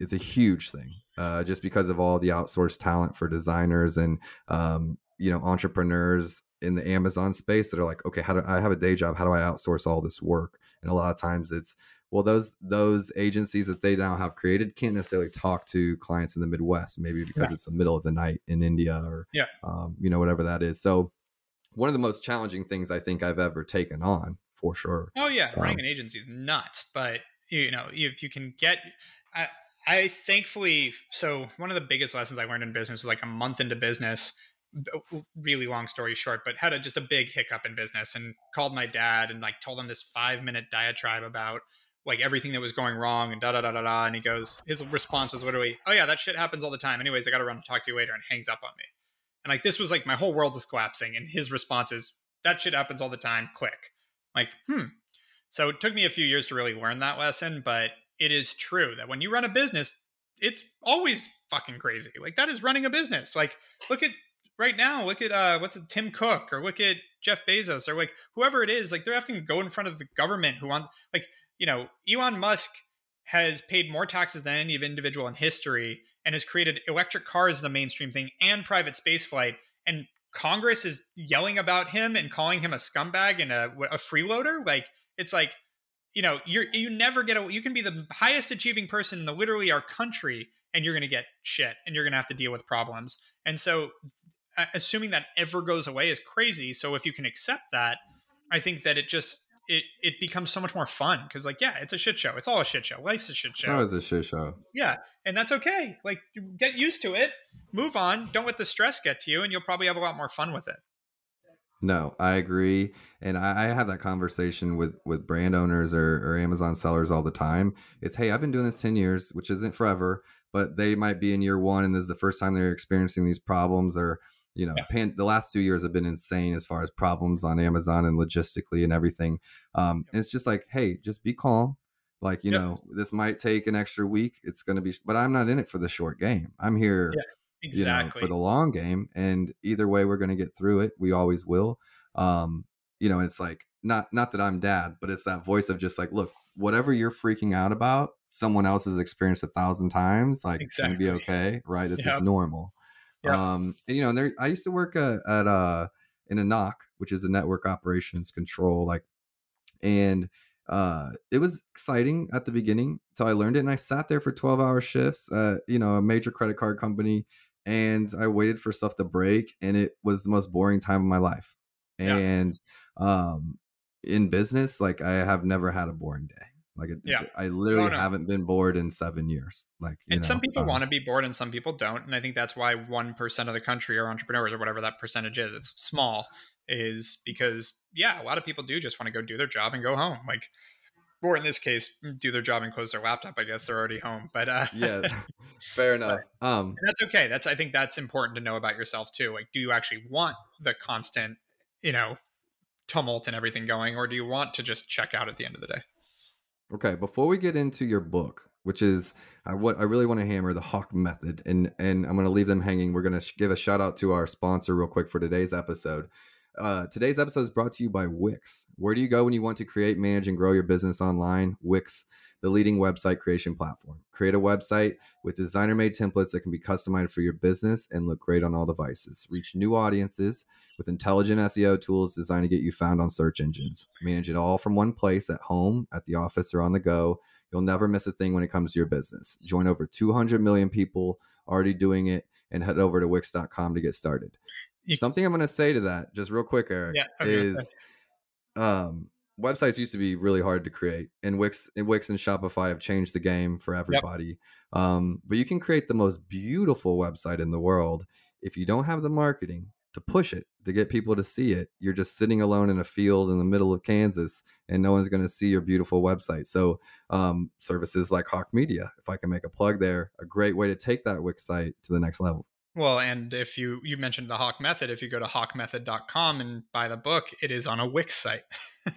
[SPEAKER 2] it's a huge thing uh, just because of all the outsourced talent for designers and um, you know entrepreneurs in the Amazon space that are like, okay, how do I have a day job? How do I outsource all this work? And a lot of times it's well, those those agencies that they now have created can't necessarily talk to clients in the Midwest, maybe because yeah. it's the middle of the night in India or
[SPEAKER 3] yeah,
[SPEAKER 2] um, you know whatever that is. So one of the most challenging things I think I've ever taken on for sure.
[SPEAKER 3] Oh yeah, um, running an agency is nuts, but you know if you can get. I, I thankfully so one of the biggest lessons I learned in business was like a month into business really long story short, but had a, just a big hiccup in business and called my dad and like told him this five minute diatribe about like everything that was going wrong and da da da da da. And he goes, his response was literally, "Oh yeah, that shit happens all the time." Anyways, I got to run and talk to you later, and hangs up on me. And like this was like my whole world was collapsing, and his response is, "That shit happens all the time. Quick." Like, hmm. So it took me a few years to really learn that lesson, but it is true that when you run a business, it's always fucking crazy. Like that is running a business. Like look at right now, look at uh, what's it, Tim Cook or look at Jeff Bezos or like whoever it is. Like they're having to go in front of the government who wants, like you know, Elon Musk has paid more taxes than any individual in history and has created electric cars the mainstream thing and private spaceflight. And Congress is yelling about him and calling him a scumbag and a, a freeloader. Like it's like, you know, you're you never get a you can be the highest achieving person in the literally our country and you're going to get shit and you're going to have to deal with problems. And so assuming that ever goes away is crazy. So if you can accept that, I think that it just it it becomes so much more fun because like yeah, it's a shit show. It's all a shit show. Life's a shit show.
[SPEAKER 2] That was a shit show.
[SPEAKER 3] Yeah, and that's okay. Like get used to it. Move on. Don't let the stress get to you, and you'll probably have a lot more fun with it.
[SPEAKER 2] No, I agree, and I, I, have that conversation with with brand owners or, or Amazon sellers all the time. It's hey, I've been doing this ten years, which isn't forever, but they might be in year one, and this is the first time they're experiencing these problems, or you know, yeah. pan, the last two years have been insane as far as problems on Amazon and logistically and everything. Um, and it's just like, hey, just be calm. Like you know, this might take an extra week. It's going to be, but I'm not in it for the short game. I'm here. Yeah exactly. you know, for the long game. And either way, we're going to get through it. We always will. Um, you know, it's like not not that I'm dad, but it's that voice of just like, look, whatever you're freaking out about, someone else has experienced a thousand times. Like exactly. it's gonna be okay, right? This yep. is normal. Um, and you know, and there I used to work uh, at uh in a NOC, which is a network operations control, like, and uh it was exciting at the beginning so i learned it and i sat there for 12 hour shifts at you know a major credit card company and I waited for stuff to break and it was the most boring time of my life. Yeah. And um in business, like I have never had a boring day. Like it, yeah. I literally no. haven't been bored in seven years. Like,
[SPEAKER 3] and
[SPEAKER 2] know,
[SPEAKER 3] some people um, want to be bored and some people don't. And I think that's why 1% of the country are entrepreneurs or whatever that percentage is. It's small is because yeah, a lot of people do just want to go do their job and go home. Like or in this case, mm, do their job and close their laptop. I guess they're already home. But uh,
[SPEAKER 2] yeah, fair enough. Um,
[SPEAKER 3] that's okay. That's I think that's important to know about yourself too. Like, do you actually want the constant, you know, tumult and everything going, or do you want to just check out at the end of the day?
[SPEAKER 2] Okay, before we get into your book, which is uh, what I really want to hammer the Hawke method, and and I'm going to leave them hanging. We're going to sh- give a shout out to our sponsor real quick for today's episode. Uh, today's episode is brought to you by Wix. Where do you go when you want to create, manage, and grow your business online? Wix, the leading website creation platform. Create a website with designer made templates that can be customized for your business and look great on all devices. Reach new audiences with intelligent SEO tools designed to get you found on search engines. Manage it all from one place at home, at the office, or on the go. You'll never miss a thing when it comes to your business. Join over 200 million people already doing it and head over to wix.com to get started. Something I'm going to say to that, just real quick, Erik, yeah, is um, websites used to be really hard to create, and Wix, and Wix and Shopify have changed the game for everybody. Yep. Um, but you can create the most beautiful website in the world if you don't have the marketing to push it to get people to see it. You're just sitting alone in a field in the middle of Kansas, and no one's going to see your beautiful website. So, um, services like Hawke Media, if I can make a plug there, a great way to take that Wix site to the next level.
[SPEAKER 3] Well, and if you you mentioned the Hawke Method, if you go to hawkemethod.com and buy the book, it is on a Wix site.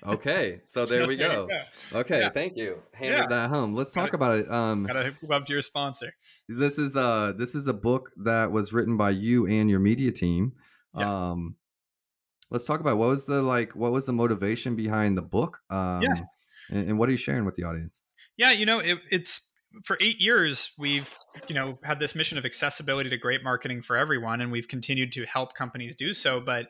[SPEAKER 2] okay, so there we go. go. Okay, yeah. thank you. Hammered yeah. that home. Let's talk about it. Um,
[SPEAKER 3] gotta love to your sponsor.
[SPEAKER 2] This is uh this is a book that was written by you and your media team. Yeah. Um, let's talk about what was the like what was the motivation behind the book? Um, yeah. and, and what are you sharing with the audience?
[SPEAKER 3] Yeah, you know, it, it's for eight years we've you know had this mission of accessibility to great marketing for everyone and we've continued to help companies do so but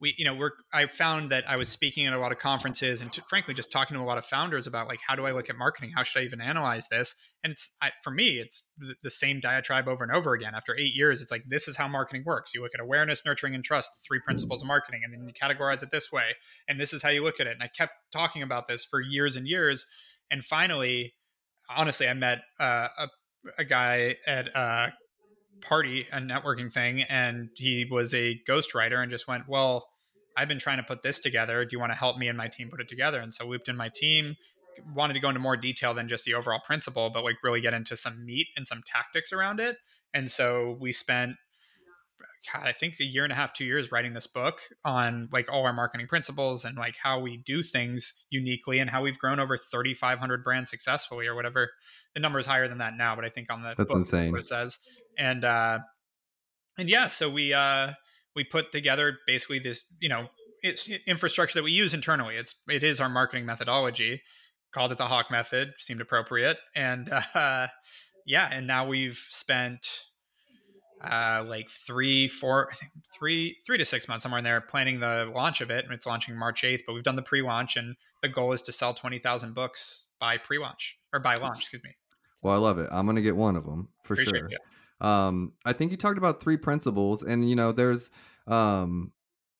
[SPEAKER 3] we you know we're i found that i was speaking at a lot of conferences and frankly just talking to a lot of founders about like how do i look at marketing? How should i even analyze this? And it's I, for me it's the, same diatribe over and over again. After eight years it's like this is how marketing works. You look at awareness nurturing and trust three principles of marketing and then you categorize it this way and this is how you look at it. And i kept talking about this for years and years and finally honestly, I met uh, a, a guy at a party, a networking thing, and he was a ghostwriter and just went, Well, I've been trying to put this together. Do you want to help me and my team put it together? And so looped in my team, wanted to go into more detail than just the overall principle, but like really get into some meat and some tactics around it. And so we spent God, I think a year and a half, two years writing this book on like all our marketing principles and like how we do things uniquely and how we've grown over 3,500 brands successfully or whatever. The number is higher than that now, but I think on the
[SPEAKER 2] that's book, insane.
[SPEAKER 3] What it says, and uh, and yeah, so we uh, we put together basically this, you know, it's infrastructure that we use internally. It's it is our marketing methodology. Called it the Hawke Method, seemed appropriate, and uh, yeah, and now we've spent uh, like three, four, I think three, three to six months somewhere in there, planning the launch of it, and it's launching March eighth. But we've done the pre-launch, and the goal is to sell twenty thousand books by pre-launch or by launch, excuse me.
[SPEAKER 2] Well, I love it. I'm gonna get one of them for Appreciate sure. You. Um, I think you talked about three principles, and you know, there's um,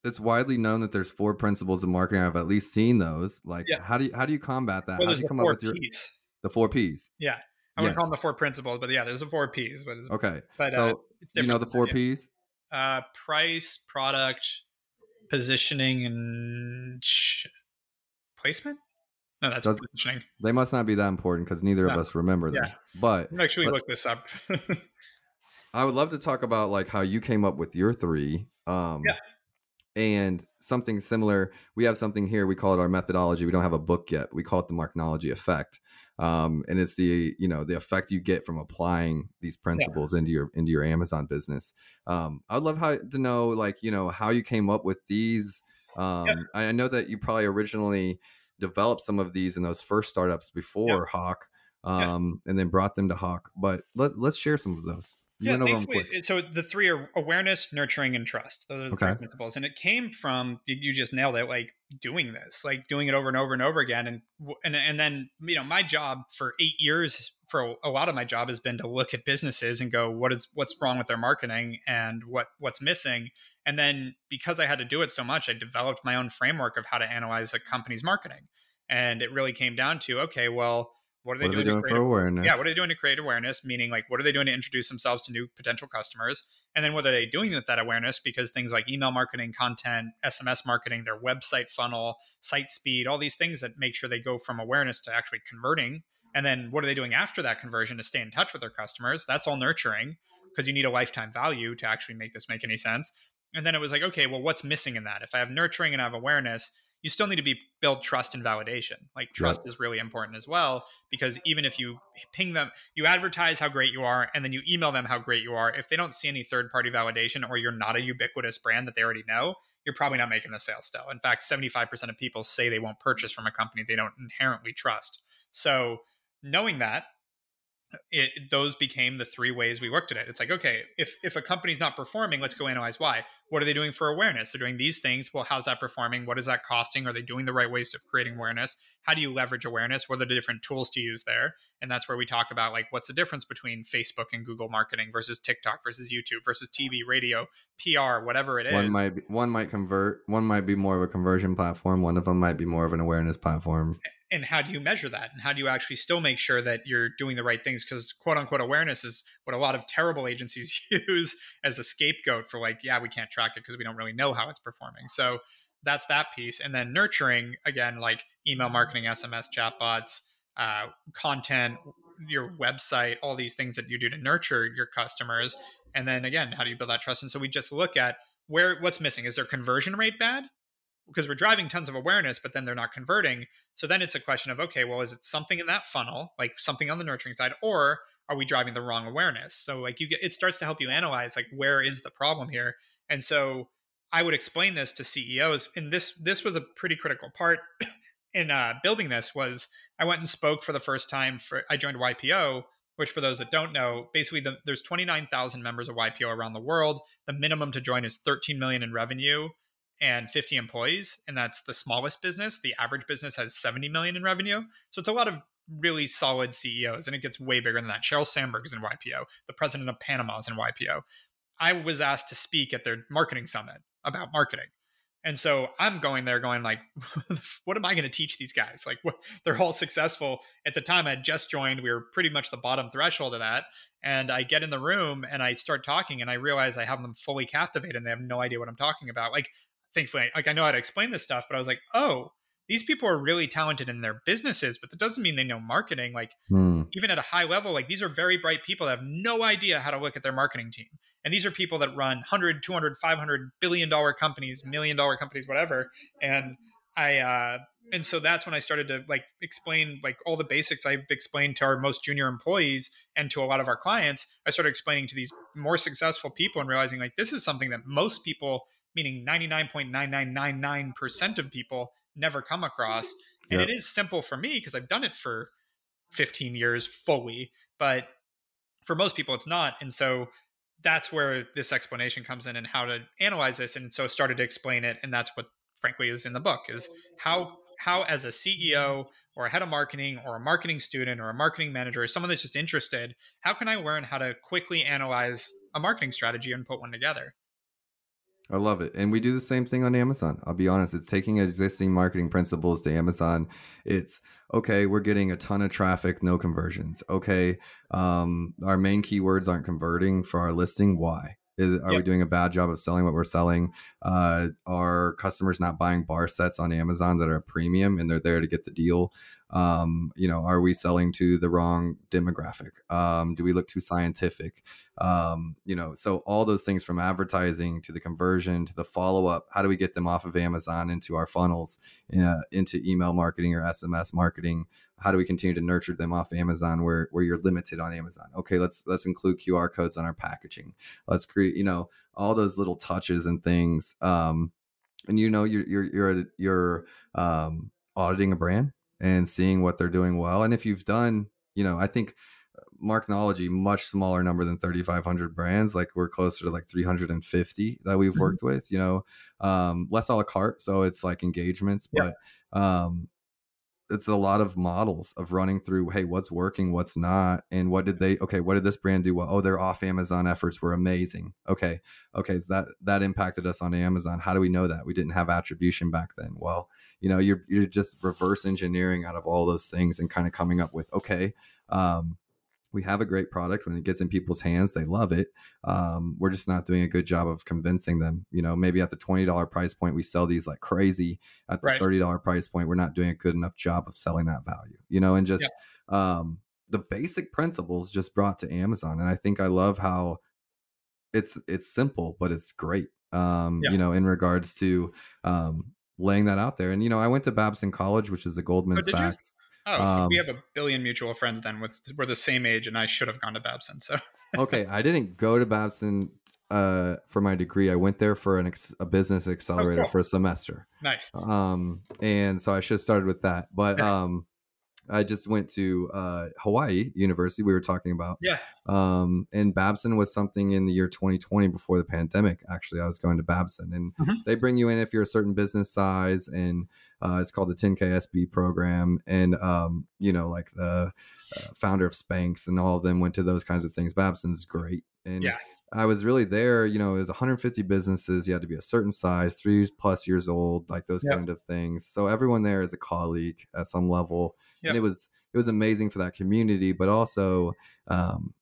[SPEAKER 2] it's widely known that there's four principles of marketing. I've at least seen those. Like, yeah. how do you how do you combat that?
[SPEAKER 3] Well,
[SPEAKER 2] how do you
[SPEAKER 3] come up with your P's.
[SPEAKER 2] the four P's?
[SPEAKER 3] Yeah, I would yes. call them the four principles, but yeah, there's the four P's. But
[SPEAKER 2] okay, but so uh, you know the four P's.
[SPEAKER 3] Uh, price, product, positioning, and placement. No, that's Does, positioning.
[SPEAKER 2] They must not be that important because neither no. of us remember them. Yeah. But
[SPEAKER 3] actually but, look this up.
[SPEAKER 2] I would love to talk about like how you came up with your three. Um, yeah. And something similar, we have something here. We call it our methodology. We don't have a book yet. We call it the Marknology effect, um, and it's the you know the effect you get from applying these principles yeah. into your into your Amazon business. Um, I'd love how to know like you know how you came up with these. Um, yeah. I know that you probably originally developed some of these in those first startups before yeah. Hawke, um, and then brought them to Hawke. But let, let's share some of those.
[SPEAKER 3] You yeah, so the three are awareness, nurturing, and trust. Those are the okay. three principles, and it came from you just nailed it. Like doing this, like doing it over and over and over again, and and and then you know my job for eight years, for a lot of my job has been to look at businesses and go, what is what's wrong with their marketing and what what's missing, and then because I had to do it so much, I developed my own framework of how to analyze a company's marketing, and it really came down to okay, well what are they, what doing, are they doing, for awareness? Yeah, what are they doing to create awareness? Meaning, like, what are they doing to introduce themselves to new potential customers? And then, what are they doing with that awareness? Because things like email marketing, content, SMS marketing, their website funnel, site speed, all these things that make sure they go from awareness to actually converting. And then, what are they doing after that conversion to stay in touch with their customers? That's all nurturing because you need a lifetime value to actually make this make any sense. And then it was like, okay, well, what's missing in that? If I have nurturing and I have awareness, you still need to be build trust and validation. Like trust is really important as well because even if you ping them, you advertise how great you are and then you email them how great you are, if they don't see any third party validation or you're not a ubiquitous brand that they already know, you're probably not making the sale still. In fact, 75% of people say they won't purchase from a company they don't inherently trust. So, knowing that it, those became the three ways we looked at it. It's like, okay, if if a company's not performing, let's go analyze why. What are they doing for awareness? They're doing these things. Well, how's that performing? What is that costing? Are they doing the right ways of creating awareness? How do you leverage awareness? What are the different tools to use there? And that's where we talk about like what's the difference between Facebook and Google marketing versus TikTok versus YouTube versus TV, radio, PR, whatever it is.
[SPEAKER 2] One might be, one might convert. One might be more of a conversion platform. One of them might be more of an awareness platform
[SPEAKER 3] and how do you measure that? And how do you actually still make sure that you're doing the right things? Because quote unquote awareness is what a lot of terrible agencies use as a scapegoat for like yeah we can't track it because we don't really know how it's performing. So that's that piece. And then nurturing again like email marketing sms chatbots uh, content your website all these things that you do to nurture your customers. And then again how do you build that trust? And so we just look at where what's missing? Is their conversion rate bad because we're driving tons of awareness, but then they're not converting. So then it's a question of, okay, well, is it something in that funnel, like something on the nurturing side, or are we driving the wrong awareness? So like you get, it starts to help you analyze like where is the problem here. And so I would explain this to CEOs, and this this was a pretty critical part in uh, building this. Was I went and spoke for the first time for I joined YPO, which for those that don't know, basically the, there's 29,000 members of YPO around the world. The minimum to join is 13 million in revenue and 50 employees and that's the smallest business. The average business has 70 million in revenue so it's a lot of really solid ceos and it gets way bigger than that. Sandberg is in ypo the president of panama is in ypo i was asked to speak at their marketing summit about marketing and so i'm going there going like what am i going to teach these guys? Like what, they're all successful. At the time i just joined. We were pretty much the bottom threshold of that and i get in the room and i start talking and i realize i have them fully captivated and they have no idea what i'm talking about. Like thankfully, like I know how to explain this stuff, but I was like, oh, these people are really talented in their businesses, but that doesn't mean they know marketing. Like mm. even at a high level, like these are very bright people that have no idea how to look at their marketing team. And these are people that run 100, 200, 500 billion dollar companies, million dollar companies, whatever. And I, uh, and so that's when I started to like explain like all the basics I've explained to our most junior employees and to a lot of our clients. I started explaining to these more successful people and realizing like this is something that most people meaning 99.9999% of people never come across. And yep. it is simple for me because I've done it for 15 years fully, but for most people it's not. And so that's where this explanation comes in and how to analyze this. And so I started to explain it. And that's what frankly is in the book is how how as a CEO or a head of marketing or a marketing student or a marketing manager or someone that's just interested, how can I learn how to quickly analyze a marketing strategy and put one together?
[SPEAKER 2] I love it. And we do the same thing on Amazon. I'll be honest, it's taking existing marketing principles to Amazon. It's okay, we're getting a ton of traffic, no conversions. Okay, um, our main keywords aren't converting for our listing. Why? Is, are yep. we doing a bad job of selling what we're selling? Uh, are customers not buying bar sets on Amazon that are premium and they're there to get the deal? Um, you know, are we selling to the wrong demographic? Um, do we look too scientific? Um, you know, so all those things from advertising to the conversion to the follow up. How do we get them off of Amazon into our funnels, uh, into email marketing or SMS marketing? how do we continue to nurture them off Amazon where where you're limited on Amazon? Okay, let's let's include QR codes on our packaging. Let's create, you know, all those little touches and things. Um, and you know, you're you're you're you're um, auditing a brand and seeing what they're doing well. And if you've done, you know, I think uh, Marknology much smaller number than 3500 brands like we're closer to like 350 that we've mm-hmm. worked with you know um less a la carte so it's like engagements yeah. but um it's a lot of models of running through hey what's working what's not? And what did they okay what did this brand do? Well oh their off amazon efforts were amazing. Okay okay so that that impacted us on amazon? How do we know that? We didn't have attribution back then. Well you know you're you're just reverse engineering out of all those things and kind of coming up with okay um we have a great product when it gets in people's hands they love it um, we're just not doing a good job of convincing them you know maybe at the $20 price point we sell these like crazy at the right. $30 price point we're not doing a good enough job of selling that value you know and just yeah. um, the basic principles just brought to amazon and i think i love how it's it's simple but it's great um, yeah. you know in regards to um, laying that out there and you know i went to babson college which is the goldman oh, sachs
[SPEAKER 3] Oh, so um, we have a billion mutual friends then. With we're the same age, and I should have gone to Babson. So
[SPEAKER 2] okay, I didn't go to Babson uh, for my degree. I went there for an ex- a business oh, accelerator oh, cool. for a semester.
[SPEAKER 3] Nice.
[SPEAKER 2] Um, and so I should have started with that, but um, I just went to uh, Hawaii University. We were talking about,
[SPEAKER 3] yeah.
[SPEAKER 2] Um, and Babson was something in the year 2020 before the pandemic. Actually, I was going to Babson, and mm-hmm. they bring you in if you're a certain business size, and uh, it's called the 10KSB program, and um, you know, like the uh, founder of Spanx and all of them went to those kinds of things. Babson's great, and
[SPEAKER 3] yeah.
[SPEAKER 2] I was really there. You know, it was 150 businesses. You had to be a certain size, three plus years old, like those yep. kind of things. So everyone there is a colleague at some level, yep. and it was it was amazing for that community. But also, um,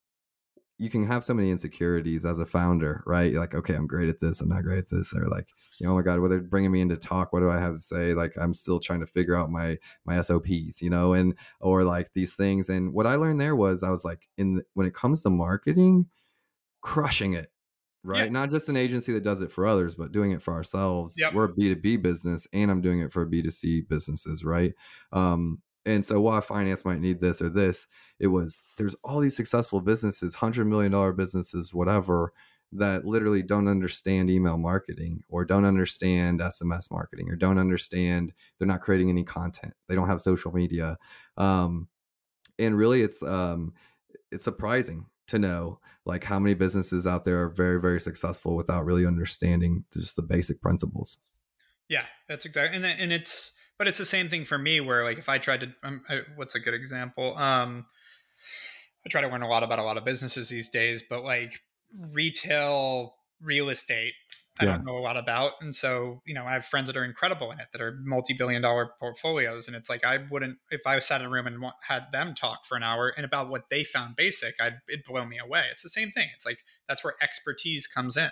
[SPEAKER 2] you can have so many insecurities as a founder, right? You're like, okay, I'm great at this. I'm not great at this. Or like, you know, oh my God, whether bringing me into talk, what do I have to say? Like, I'm still trying to figure out my my SOPs, you know, and or like these things. And what I learned there was, I was like, in the, when it comes to marketing crushing it right? Yeah. Not just an agency that does it for others, but doing it for ourselves.
[SPEAKER 3] Yep.
[SPEAKER 2] We're a B2B business and I'm doing it for B2C businesses, right? Um, and so while finance might need this or this, it was there's all these successful businesses, hundred million dollar businesses, whatever, that literally don't understand email marketing or don't understand SMS marketing or don't understand they're not creating any content. They don't have social media. Um, and really it's um it's surprising to know like how many businesses out there are very very successful without really understanding just the basic principles
[SPEAKER 3] yeah that's exactly and, and it's but it's the same thing for me where like if i tried to um, I, what's a good example um i try to learn a lot about a lot of businesses these days but like retail real estate I yeah. don't know a lot about. And so, you know, I have friends that are incredible in it that are multi billion dollar portfolios. And it's like, I wouldn't, if I sat in a room and had them talk for an hour and about what they found basic, I'd, it'd blow me away. It's the same thing. It's like, that's where expertise comes in.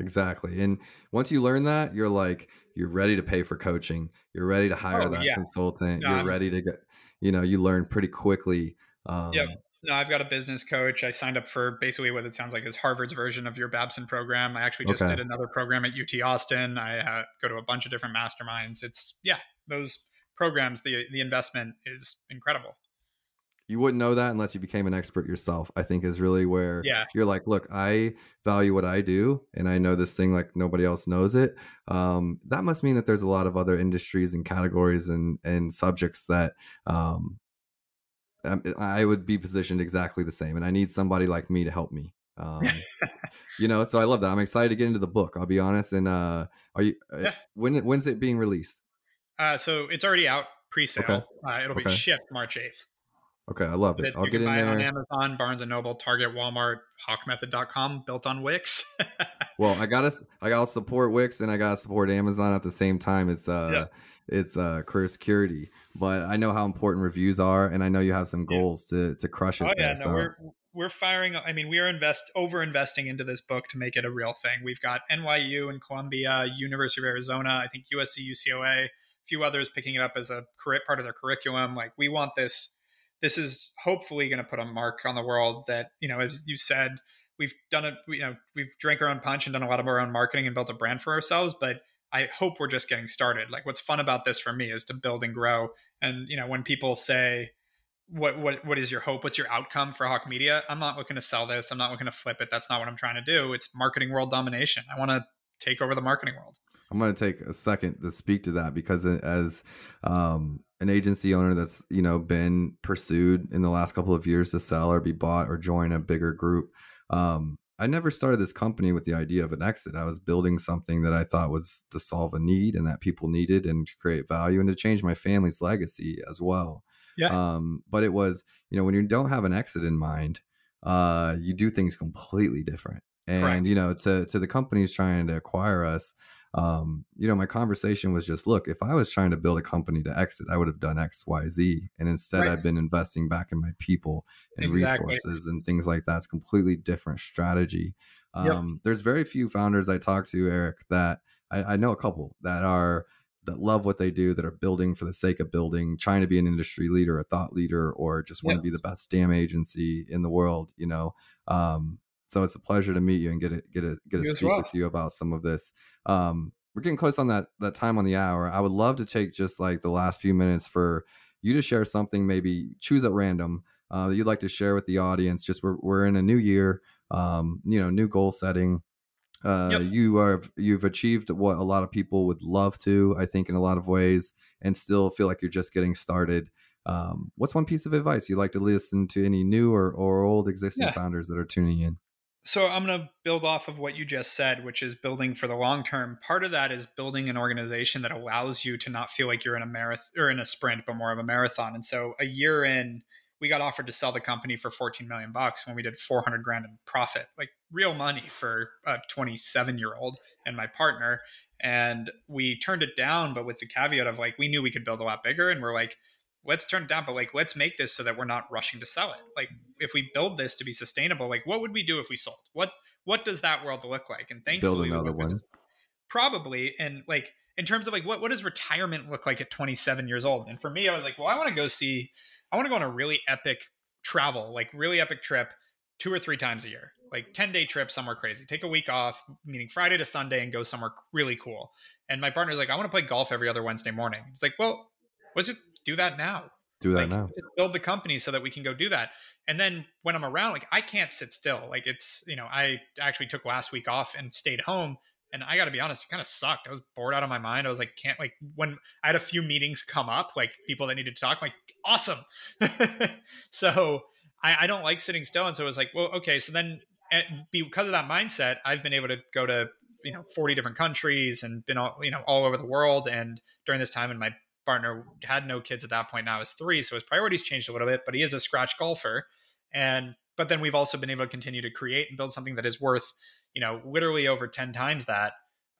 [SPEAKER 2] Exactly. And once you learn that, you're like, you're ready to pay for coaching. You're ready to hire oh, that yeah. consultant. No, you're I'm, ready to get, you know, you learn pretty quickly.
[SPEAKER 3] Um, yeah no, I've got a business coach. I signed up for basically what it sounds like is Harvard's version of your Babson program. I actually just okay. did another program at UT Austin. I uh, go to a bunch of different masterminds. It's yeah, those programs. The the investment is incredible.
[SPEAKER 2] You wouldn't know that unless you became an expert yourself. I think is really where
[SPEAKER 3] yeah.
[SPEAKER 2] you're like, look, I value what I do, and I know this thing like nobody else knows it. Um, that must mean that there's a lot of other industries and categories and and subjects that um, um, I would be positioned exactly the same, and I need somebody like me to help me. Um, you know, so I love that. I'm excited to get into the book. I'll be honest. And uh, are you? Uh. When when's it being released?
[SPEAKER 3] Uh, so it's already out pre-sale. Okay. Uh, it'll be shipped March 8th.
[SPEAKER 2] Okay, I love it. I'll get in there. on
[SPEAKER 3] Amazon, Barnes and Noble, Target, Walmart, hawkemethod.com, built on Wix.
[SPEAKER 2] well, I gotta I gotta support Wix and I gotta support Amazon at the same time. It's uh it's uh career security. But I know how important reviews are and I know you have some goals yeah. to to crush it. Oh
[SPEAKER 3] there, yeah, no, so. we're we're firing I mean, we are invest over investing into this book to make it a real thing. We've got NYU and Columbia, University of Arizona, I think USC, UCLA, a few others picking it up as a part of their curriculum. Like we want this this is hopefully going to put a mark on the world that you know as you said we've done it you know we've drank our own punch and done a lot of our own marketing and built a brand for ourselves but i hope we're just getting started. Like what's fun about this for me is to build and grow. And you know when people say what what what is your hope? What's your outcome for hawke media? I'm not looking to sell this. I'm not looking to flip it. That's not what i'm trying to do. It's marketing world domination. I want to take over the marketing world.
[SPEAKER 2] I'm going to take a second to speak to that because as um an agency owner that's you know been pursued in the last couple of years to sell or be bought or join a bigger group um, i never started this company with the idea of an exit i was building something that i thought was to solve a need and that people needed and to create value and to change my family's legacy as well yeah. um, but it was you know when you don't have an exit in mind uh, you do things completely different and Correct. you know to to the companies trying to acquire us um, you know, my conversation was just, look, if I was trying to build a company to exit, I would have done X, Y, Z. And instead, right. I've been investing back in my people and exactly. resources and things like that. It's completely different strategy. Um, yep. There's very few founders I talk to, Erik, that I, I know a couple that are that love what they do, that are building for the sake of building, trying to be an industry leader, a thought leader, or just want to be the best damn agency in the world. You know, um, so it's a pleasure to meet you and get it, get a get a speak well. with you about some of this. Um, we're getting close on that that time on the hour. I would love to take just like the last few minutes for you to share something, maybe choose at random uh, that you'd like to share with the audience. Just we're we're in a new year, um, you know, new goal setting. Uh, yep. You are you've achieved what a lot of people would love to, I think, in a lot of ways, and still feel like you're just getting started. Um, what's one piece of advice you'd like to listen to any new or, or old existing yeah. founders that are tuning in?
[SPEAKER 3] So I'm going to build off of what you just said, which is building for the long term. Part of that is building an organization that allows you to not feel like you're in a marathon or in a sprint, but more of a marathon. And so a year in, we got offered to sell the company for 14 million bucks when we did 400 grand in profit, like real money for a 27 year old and my partner. And we turned it down, but with the caveat of like, we knew we could build a lot bigger. And we're like, let's turn it down, but like let's make this so that we're not rushing to sell it. Like if we build this to be sustainable, like what would we do if we sold? What what does that world look like? And thankfully,
[SPEAKER 2] build another one.
[SPEAKER 3] Probably, and like in terms of like what what does retirement look like at 27 years old? And for me, I was like, well, I want to go see, I want to go on a really epic travel, like really epic trip, two or three times a year, like 10 day trip somewhere crazy. Take a week off, meaning Friday to Sunday, and go somewhere really cool. And my partner's like, I want to play golf every other Wednesday morning. It's like, well, let's just do that now.
[SPEAKER 2] Do that
[SPEAKER 3] like,
[SPEAKER 2] now.
[SPEAKER 3] build the company so that we can go do that. And then when I'm around, like I can't sit still. Like it's, you know, I actually took last week off and stayed home. And I got to be honest, it kind of sucked. I was bored out of my mind. I was like, can't like when I had a few meetings come up, like people that needed to talk, I'm like awesome. so I, I don't like sitting still. And so it was like, well, okay. So then eh, because of that mindset, I've been able to go to you know 40 different countries and been all you know all over the world. And during this time in my partner had no kids at that point now is three so his priorities changed a little bit but he is a scratch golfer. And but then we've also been able to continue to create and build something that is worth you know literally over 10 times that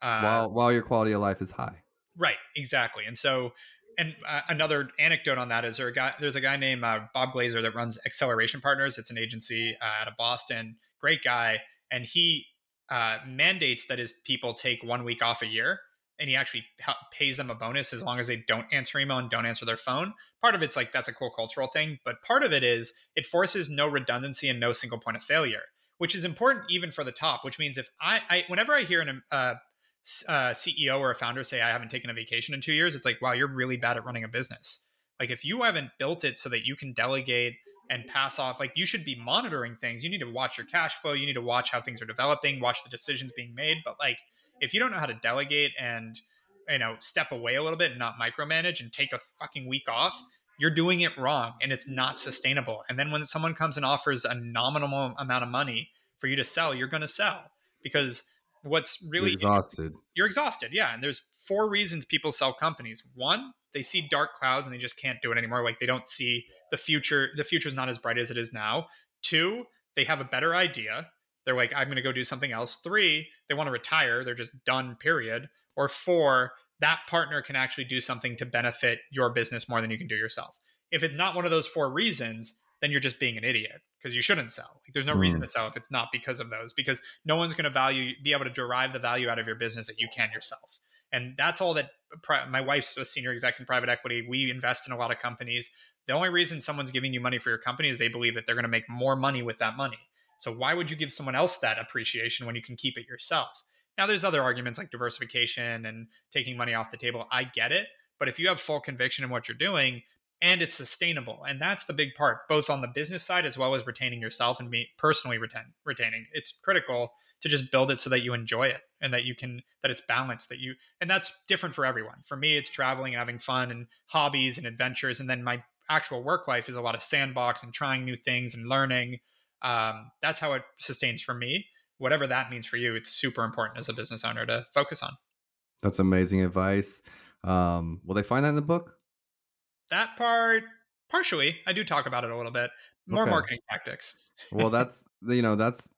[SPEAKER 2] uh, while while your quality of life is high.
[SPEAKER 3] Right exactly. And so and uh, another anecdote on that is there a guy there's a guy named uh, bob glazer that runs acceleration partners. It's an agency uh, out of boston. Great guy. And he uh, mandates that his people take one week off a year and he actually pays them a bonus as long as they don't answer email and don't answer their phone. Part of it's like that's a cool cultural thing, but part of it is it forces no redundancy and no single point of failure, which is important even for the top. Which means if I, I whenever I hear an uh, uh, CEO or a founder say I haven't taken a vacation in two years, it's like wow, you're really bad at running a business. Like if you haven't built it so that you can delegate and pass off, like you should be monitoring things. You need to watch your cash flow. You need to watch how things are developing, watch the decisions being made. But like if you don't know how to delegate and you know step away a little bit and not micromanage and take a fucking week off you're doing it wrong and it's not sustainable and then when someone comes and offers a nominal amount of money for you to sell you're going to sell because what's really
[SPEAKER 2] you're exhausted.
[SPEAKER 3] You're exhausted, yeah. And there's four reasons people sell companies. One, they see dark clouds and they just can't do it anymore. Like they don't see the future. The future's not as bright as it is now. Two, they have a better idea. They're like, I'm going to go do something else. Three, they want to retire. They're just done. Period. Or four, that partner can actually do something to benefit your business more than you can do yourself. If it's not one of those four reasons, then you're just being an idiot because you shouldn't sell. Like there's no mm. reason to sell if it's not because of those because no one's going to value be able to derive the value out of your business that you can yourself. And that's all that my wife's a senior exec in private equity. We invest in a lot of companies. The only reason someone's giving you money for your company is they believe that they're going to make more money with that money. So why would you give someone else that appreciation when you can keep it yourself? Now there's other arguments like diversification and taking money off the table. I get it, but if you have full conviction in what you're doing, and it's sustainable. And that's the big part, both on the business side as well as retaining yourself and me personally retain, retaining. It's critical to just build it so that you enjoy it and that you can that it's balanced that you and that's different for everyone. For me it's traveling and having fun and hobbies and adventures and then my actual work life is a lot of sandbox and trying new things and learning. Um, that's how it sustains for me. Whatever that means for you, it's super important as a business owner to focus on.
[SPEAKER 2] That's amazing advice. Um, will they find that in the book?
[SPEAKER 3] that part partially i do talk about it a little bit more okay. marketing tactics
[SPEAKER 2] well that's you know that's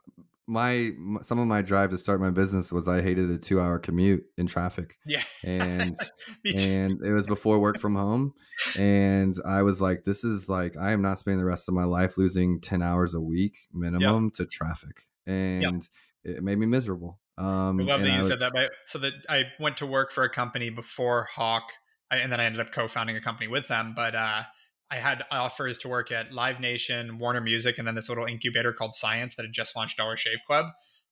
[SPEAKER 2] my some of my drive to start my business was I hated a two hour commute in traffic.
[SPEAKER 3] Yeah.
[SPEAKER 2] And and it was before work from home. And I was like, this is like I am not spending the rest of my life losing 10 hours a week minimum yep. to traffic. And yep. it made me miserable. Um
[SPEAKER 3] I love that you said that. But so that I went to work for a company before Hawke and then I ended up co-founding a company with them. But uh, I had offers to work at Live Nation, Warner Music, and then this little incubator called Science that had just launched Dollar Shave Club,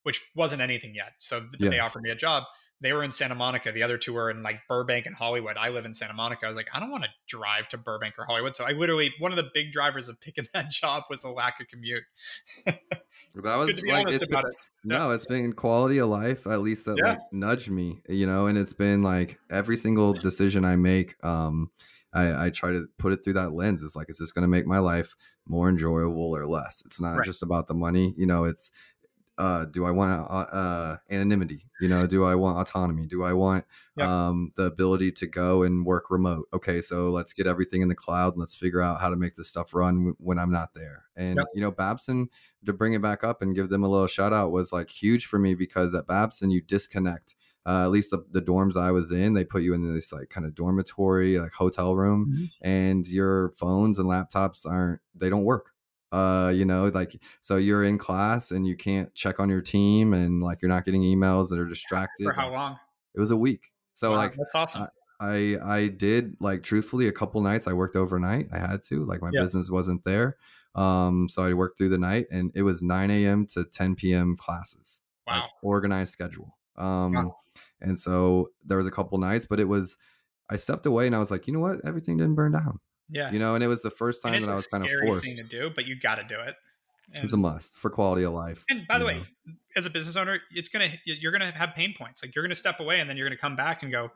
[SPEAKER 3] which wasn't anything yet. So yeah. they offered me a job. They were in Santa Monica. The other two were in like Burbank and Hollywood. I live in Santa Monica. I was like, I don't want to drive to Burbank or Hollywood. So I literally one of the big drivers of picking that job was the lack of commute.
[SPEAKER 2] that was like it's been, it. No, it's been quality of life, at least that yeah. like nudged me, you know, and it's been like every single decision I make, um, I, I try to put it through that lens. It's like, is this going to make my life more enjoyable or less? It's not right. just about the money, you know, it's, uh, do I want uh, uh, anonymity? You know, do I want autonomy? Do I want yep. um, the ability to go and work remote? Okay, so let's get everything in the cloud and let's figure out how to make this stuff run when I'm not there. And yep. you know, Babson to bring it back up and give them a little shout out was like huge for me because at Babson you disconnect. Uh, at least the, the, dorms I was in, they put you in this like kind of dormitory, like hotel room, mm-hmm. and your phones and laptops aren't they don't work. Uh, you know, like so you're in class and you can't check on your team, and like you're not getting emails that are distracted.
[SPEAKER 3] For how long?
[SPEAKER 2] It was a week. So
[SPEAKER 3] wow,
[SPEAKER 2] like
[SPEAKER 3] that's awesome.
[SPEAKER 2] I I did like truthfully a couple nights I worked overnight. I had to like my yeah. business wasn't there. Um, so I worked through the night and it was 9 a.m. to 10 p.m. classes.
[SPEAKER 3] Wow.
[SPEAKER 2] Like, organized schedule. Um, wow. And so there was a couple nights, but it was, I stepped away and I was like, you know what? Everything didn't burn down.
[SPEAKER 3] Yeah.
[SPEAKER 2] You know, and it was the first time that I was kind of forced.
[SPEAKER 3] thing to do, but you got to do it.
[SPEAKER 2] And, it's a must for quality of life.
[SPEAKER 3] And by the way, know. as a business owner, it's gonna you're gonna have pain points. Like you're gonna step away and then you're gonna come back and go,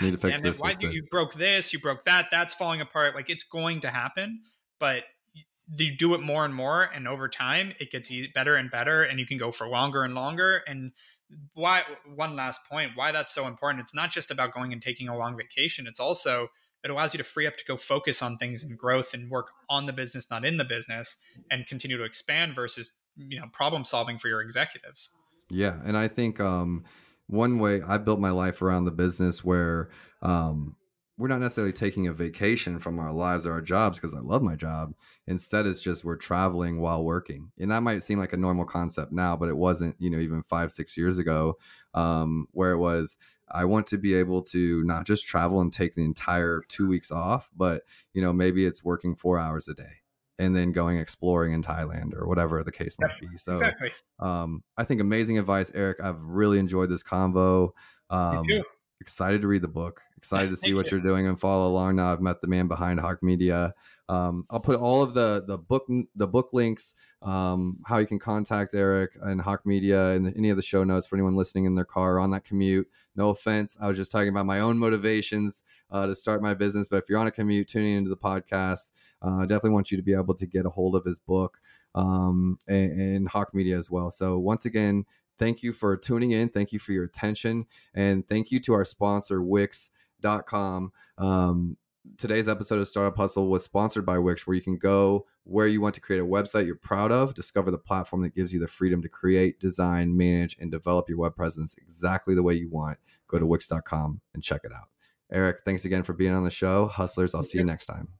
[SPEAKER 2] Need to fix this,
[SPEAKER 3] why
[SPEAKER 2] this,
[SPEAKER 3] you,
[SPEAKER 2] this.
[SPEAKER 3] you broke this, you broke that, that's falling apart. Like it's going to happen, but you do it more and more and over time it gets better and better and you can go for longer and longer and why one last point why that's so important. It's not just about going and taking a long vacation. It's also it allows you to free up to go focus on things and growth and work on the business not in the business and continue to expand versus you know problem solving for your executives.
[SPEAKER 2] Yeah and i think um one way i built my life around the business where um we're not necessarily taking a vacation from our lives or our jobs because I love my job. Instead, it's just we're traveling while working. And that might seem like a normal concept now, but it wasn't, you know, even five, six years ago, um, where it was, I want to be able to not just travel and take the entire two weeks off, but, you know, maybe it's working four hours a day and then going exploring in Thailand or whatever the case might be. So, exactly. um, I think amazing advice, Erik. I've really enjoyed this convo. Um, Me too excited to read the book. Excited to see what you. are doing and follow along. Now I've met the man behind Hawke Media. Um, I'll put all of the the book the book links, um, how you can contact Erik and Hawke Media, and any of the show notes for anyone listening in their car on that commute. No offense, I was just talking about my own motivations uh, to start my business. But if you're on a commute, tuning into the podcast, uh, I definitely want you to be able to get a hold of his book um, and, and Hawke Media as well. So once again, Thank you for tuning in. Thank you for your attention. And thank you to our sponsor, Wix.com. Um, today's episode of Startup Hustle was sponsored by Wix, where you can go where you want to create a website you're proud of, discover the platform that gives you the freedom to create, design, manage, and develop your web presence exactly the way you want. Go to Wix.com and check it out. Erik, thanks again for being on the show. Hustlers, I'll see you next time.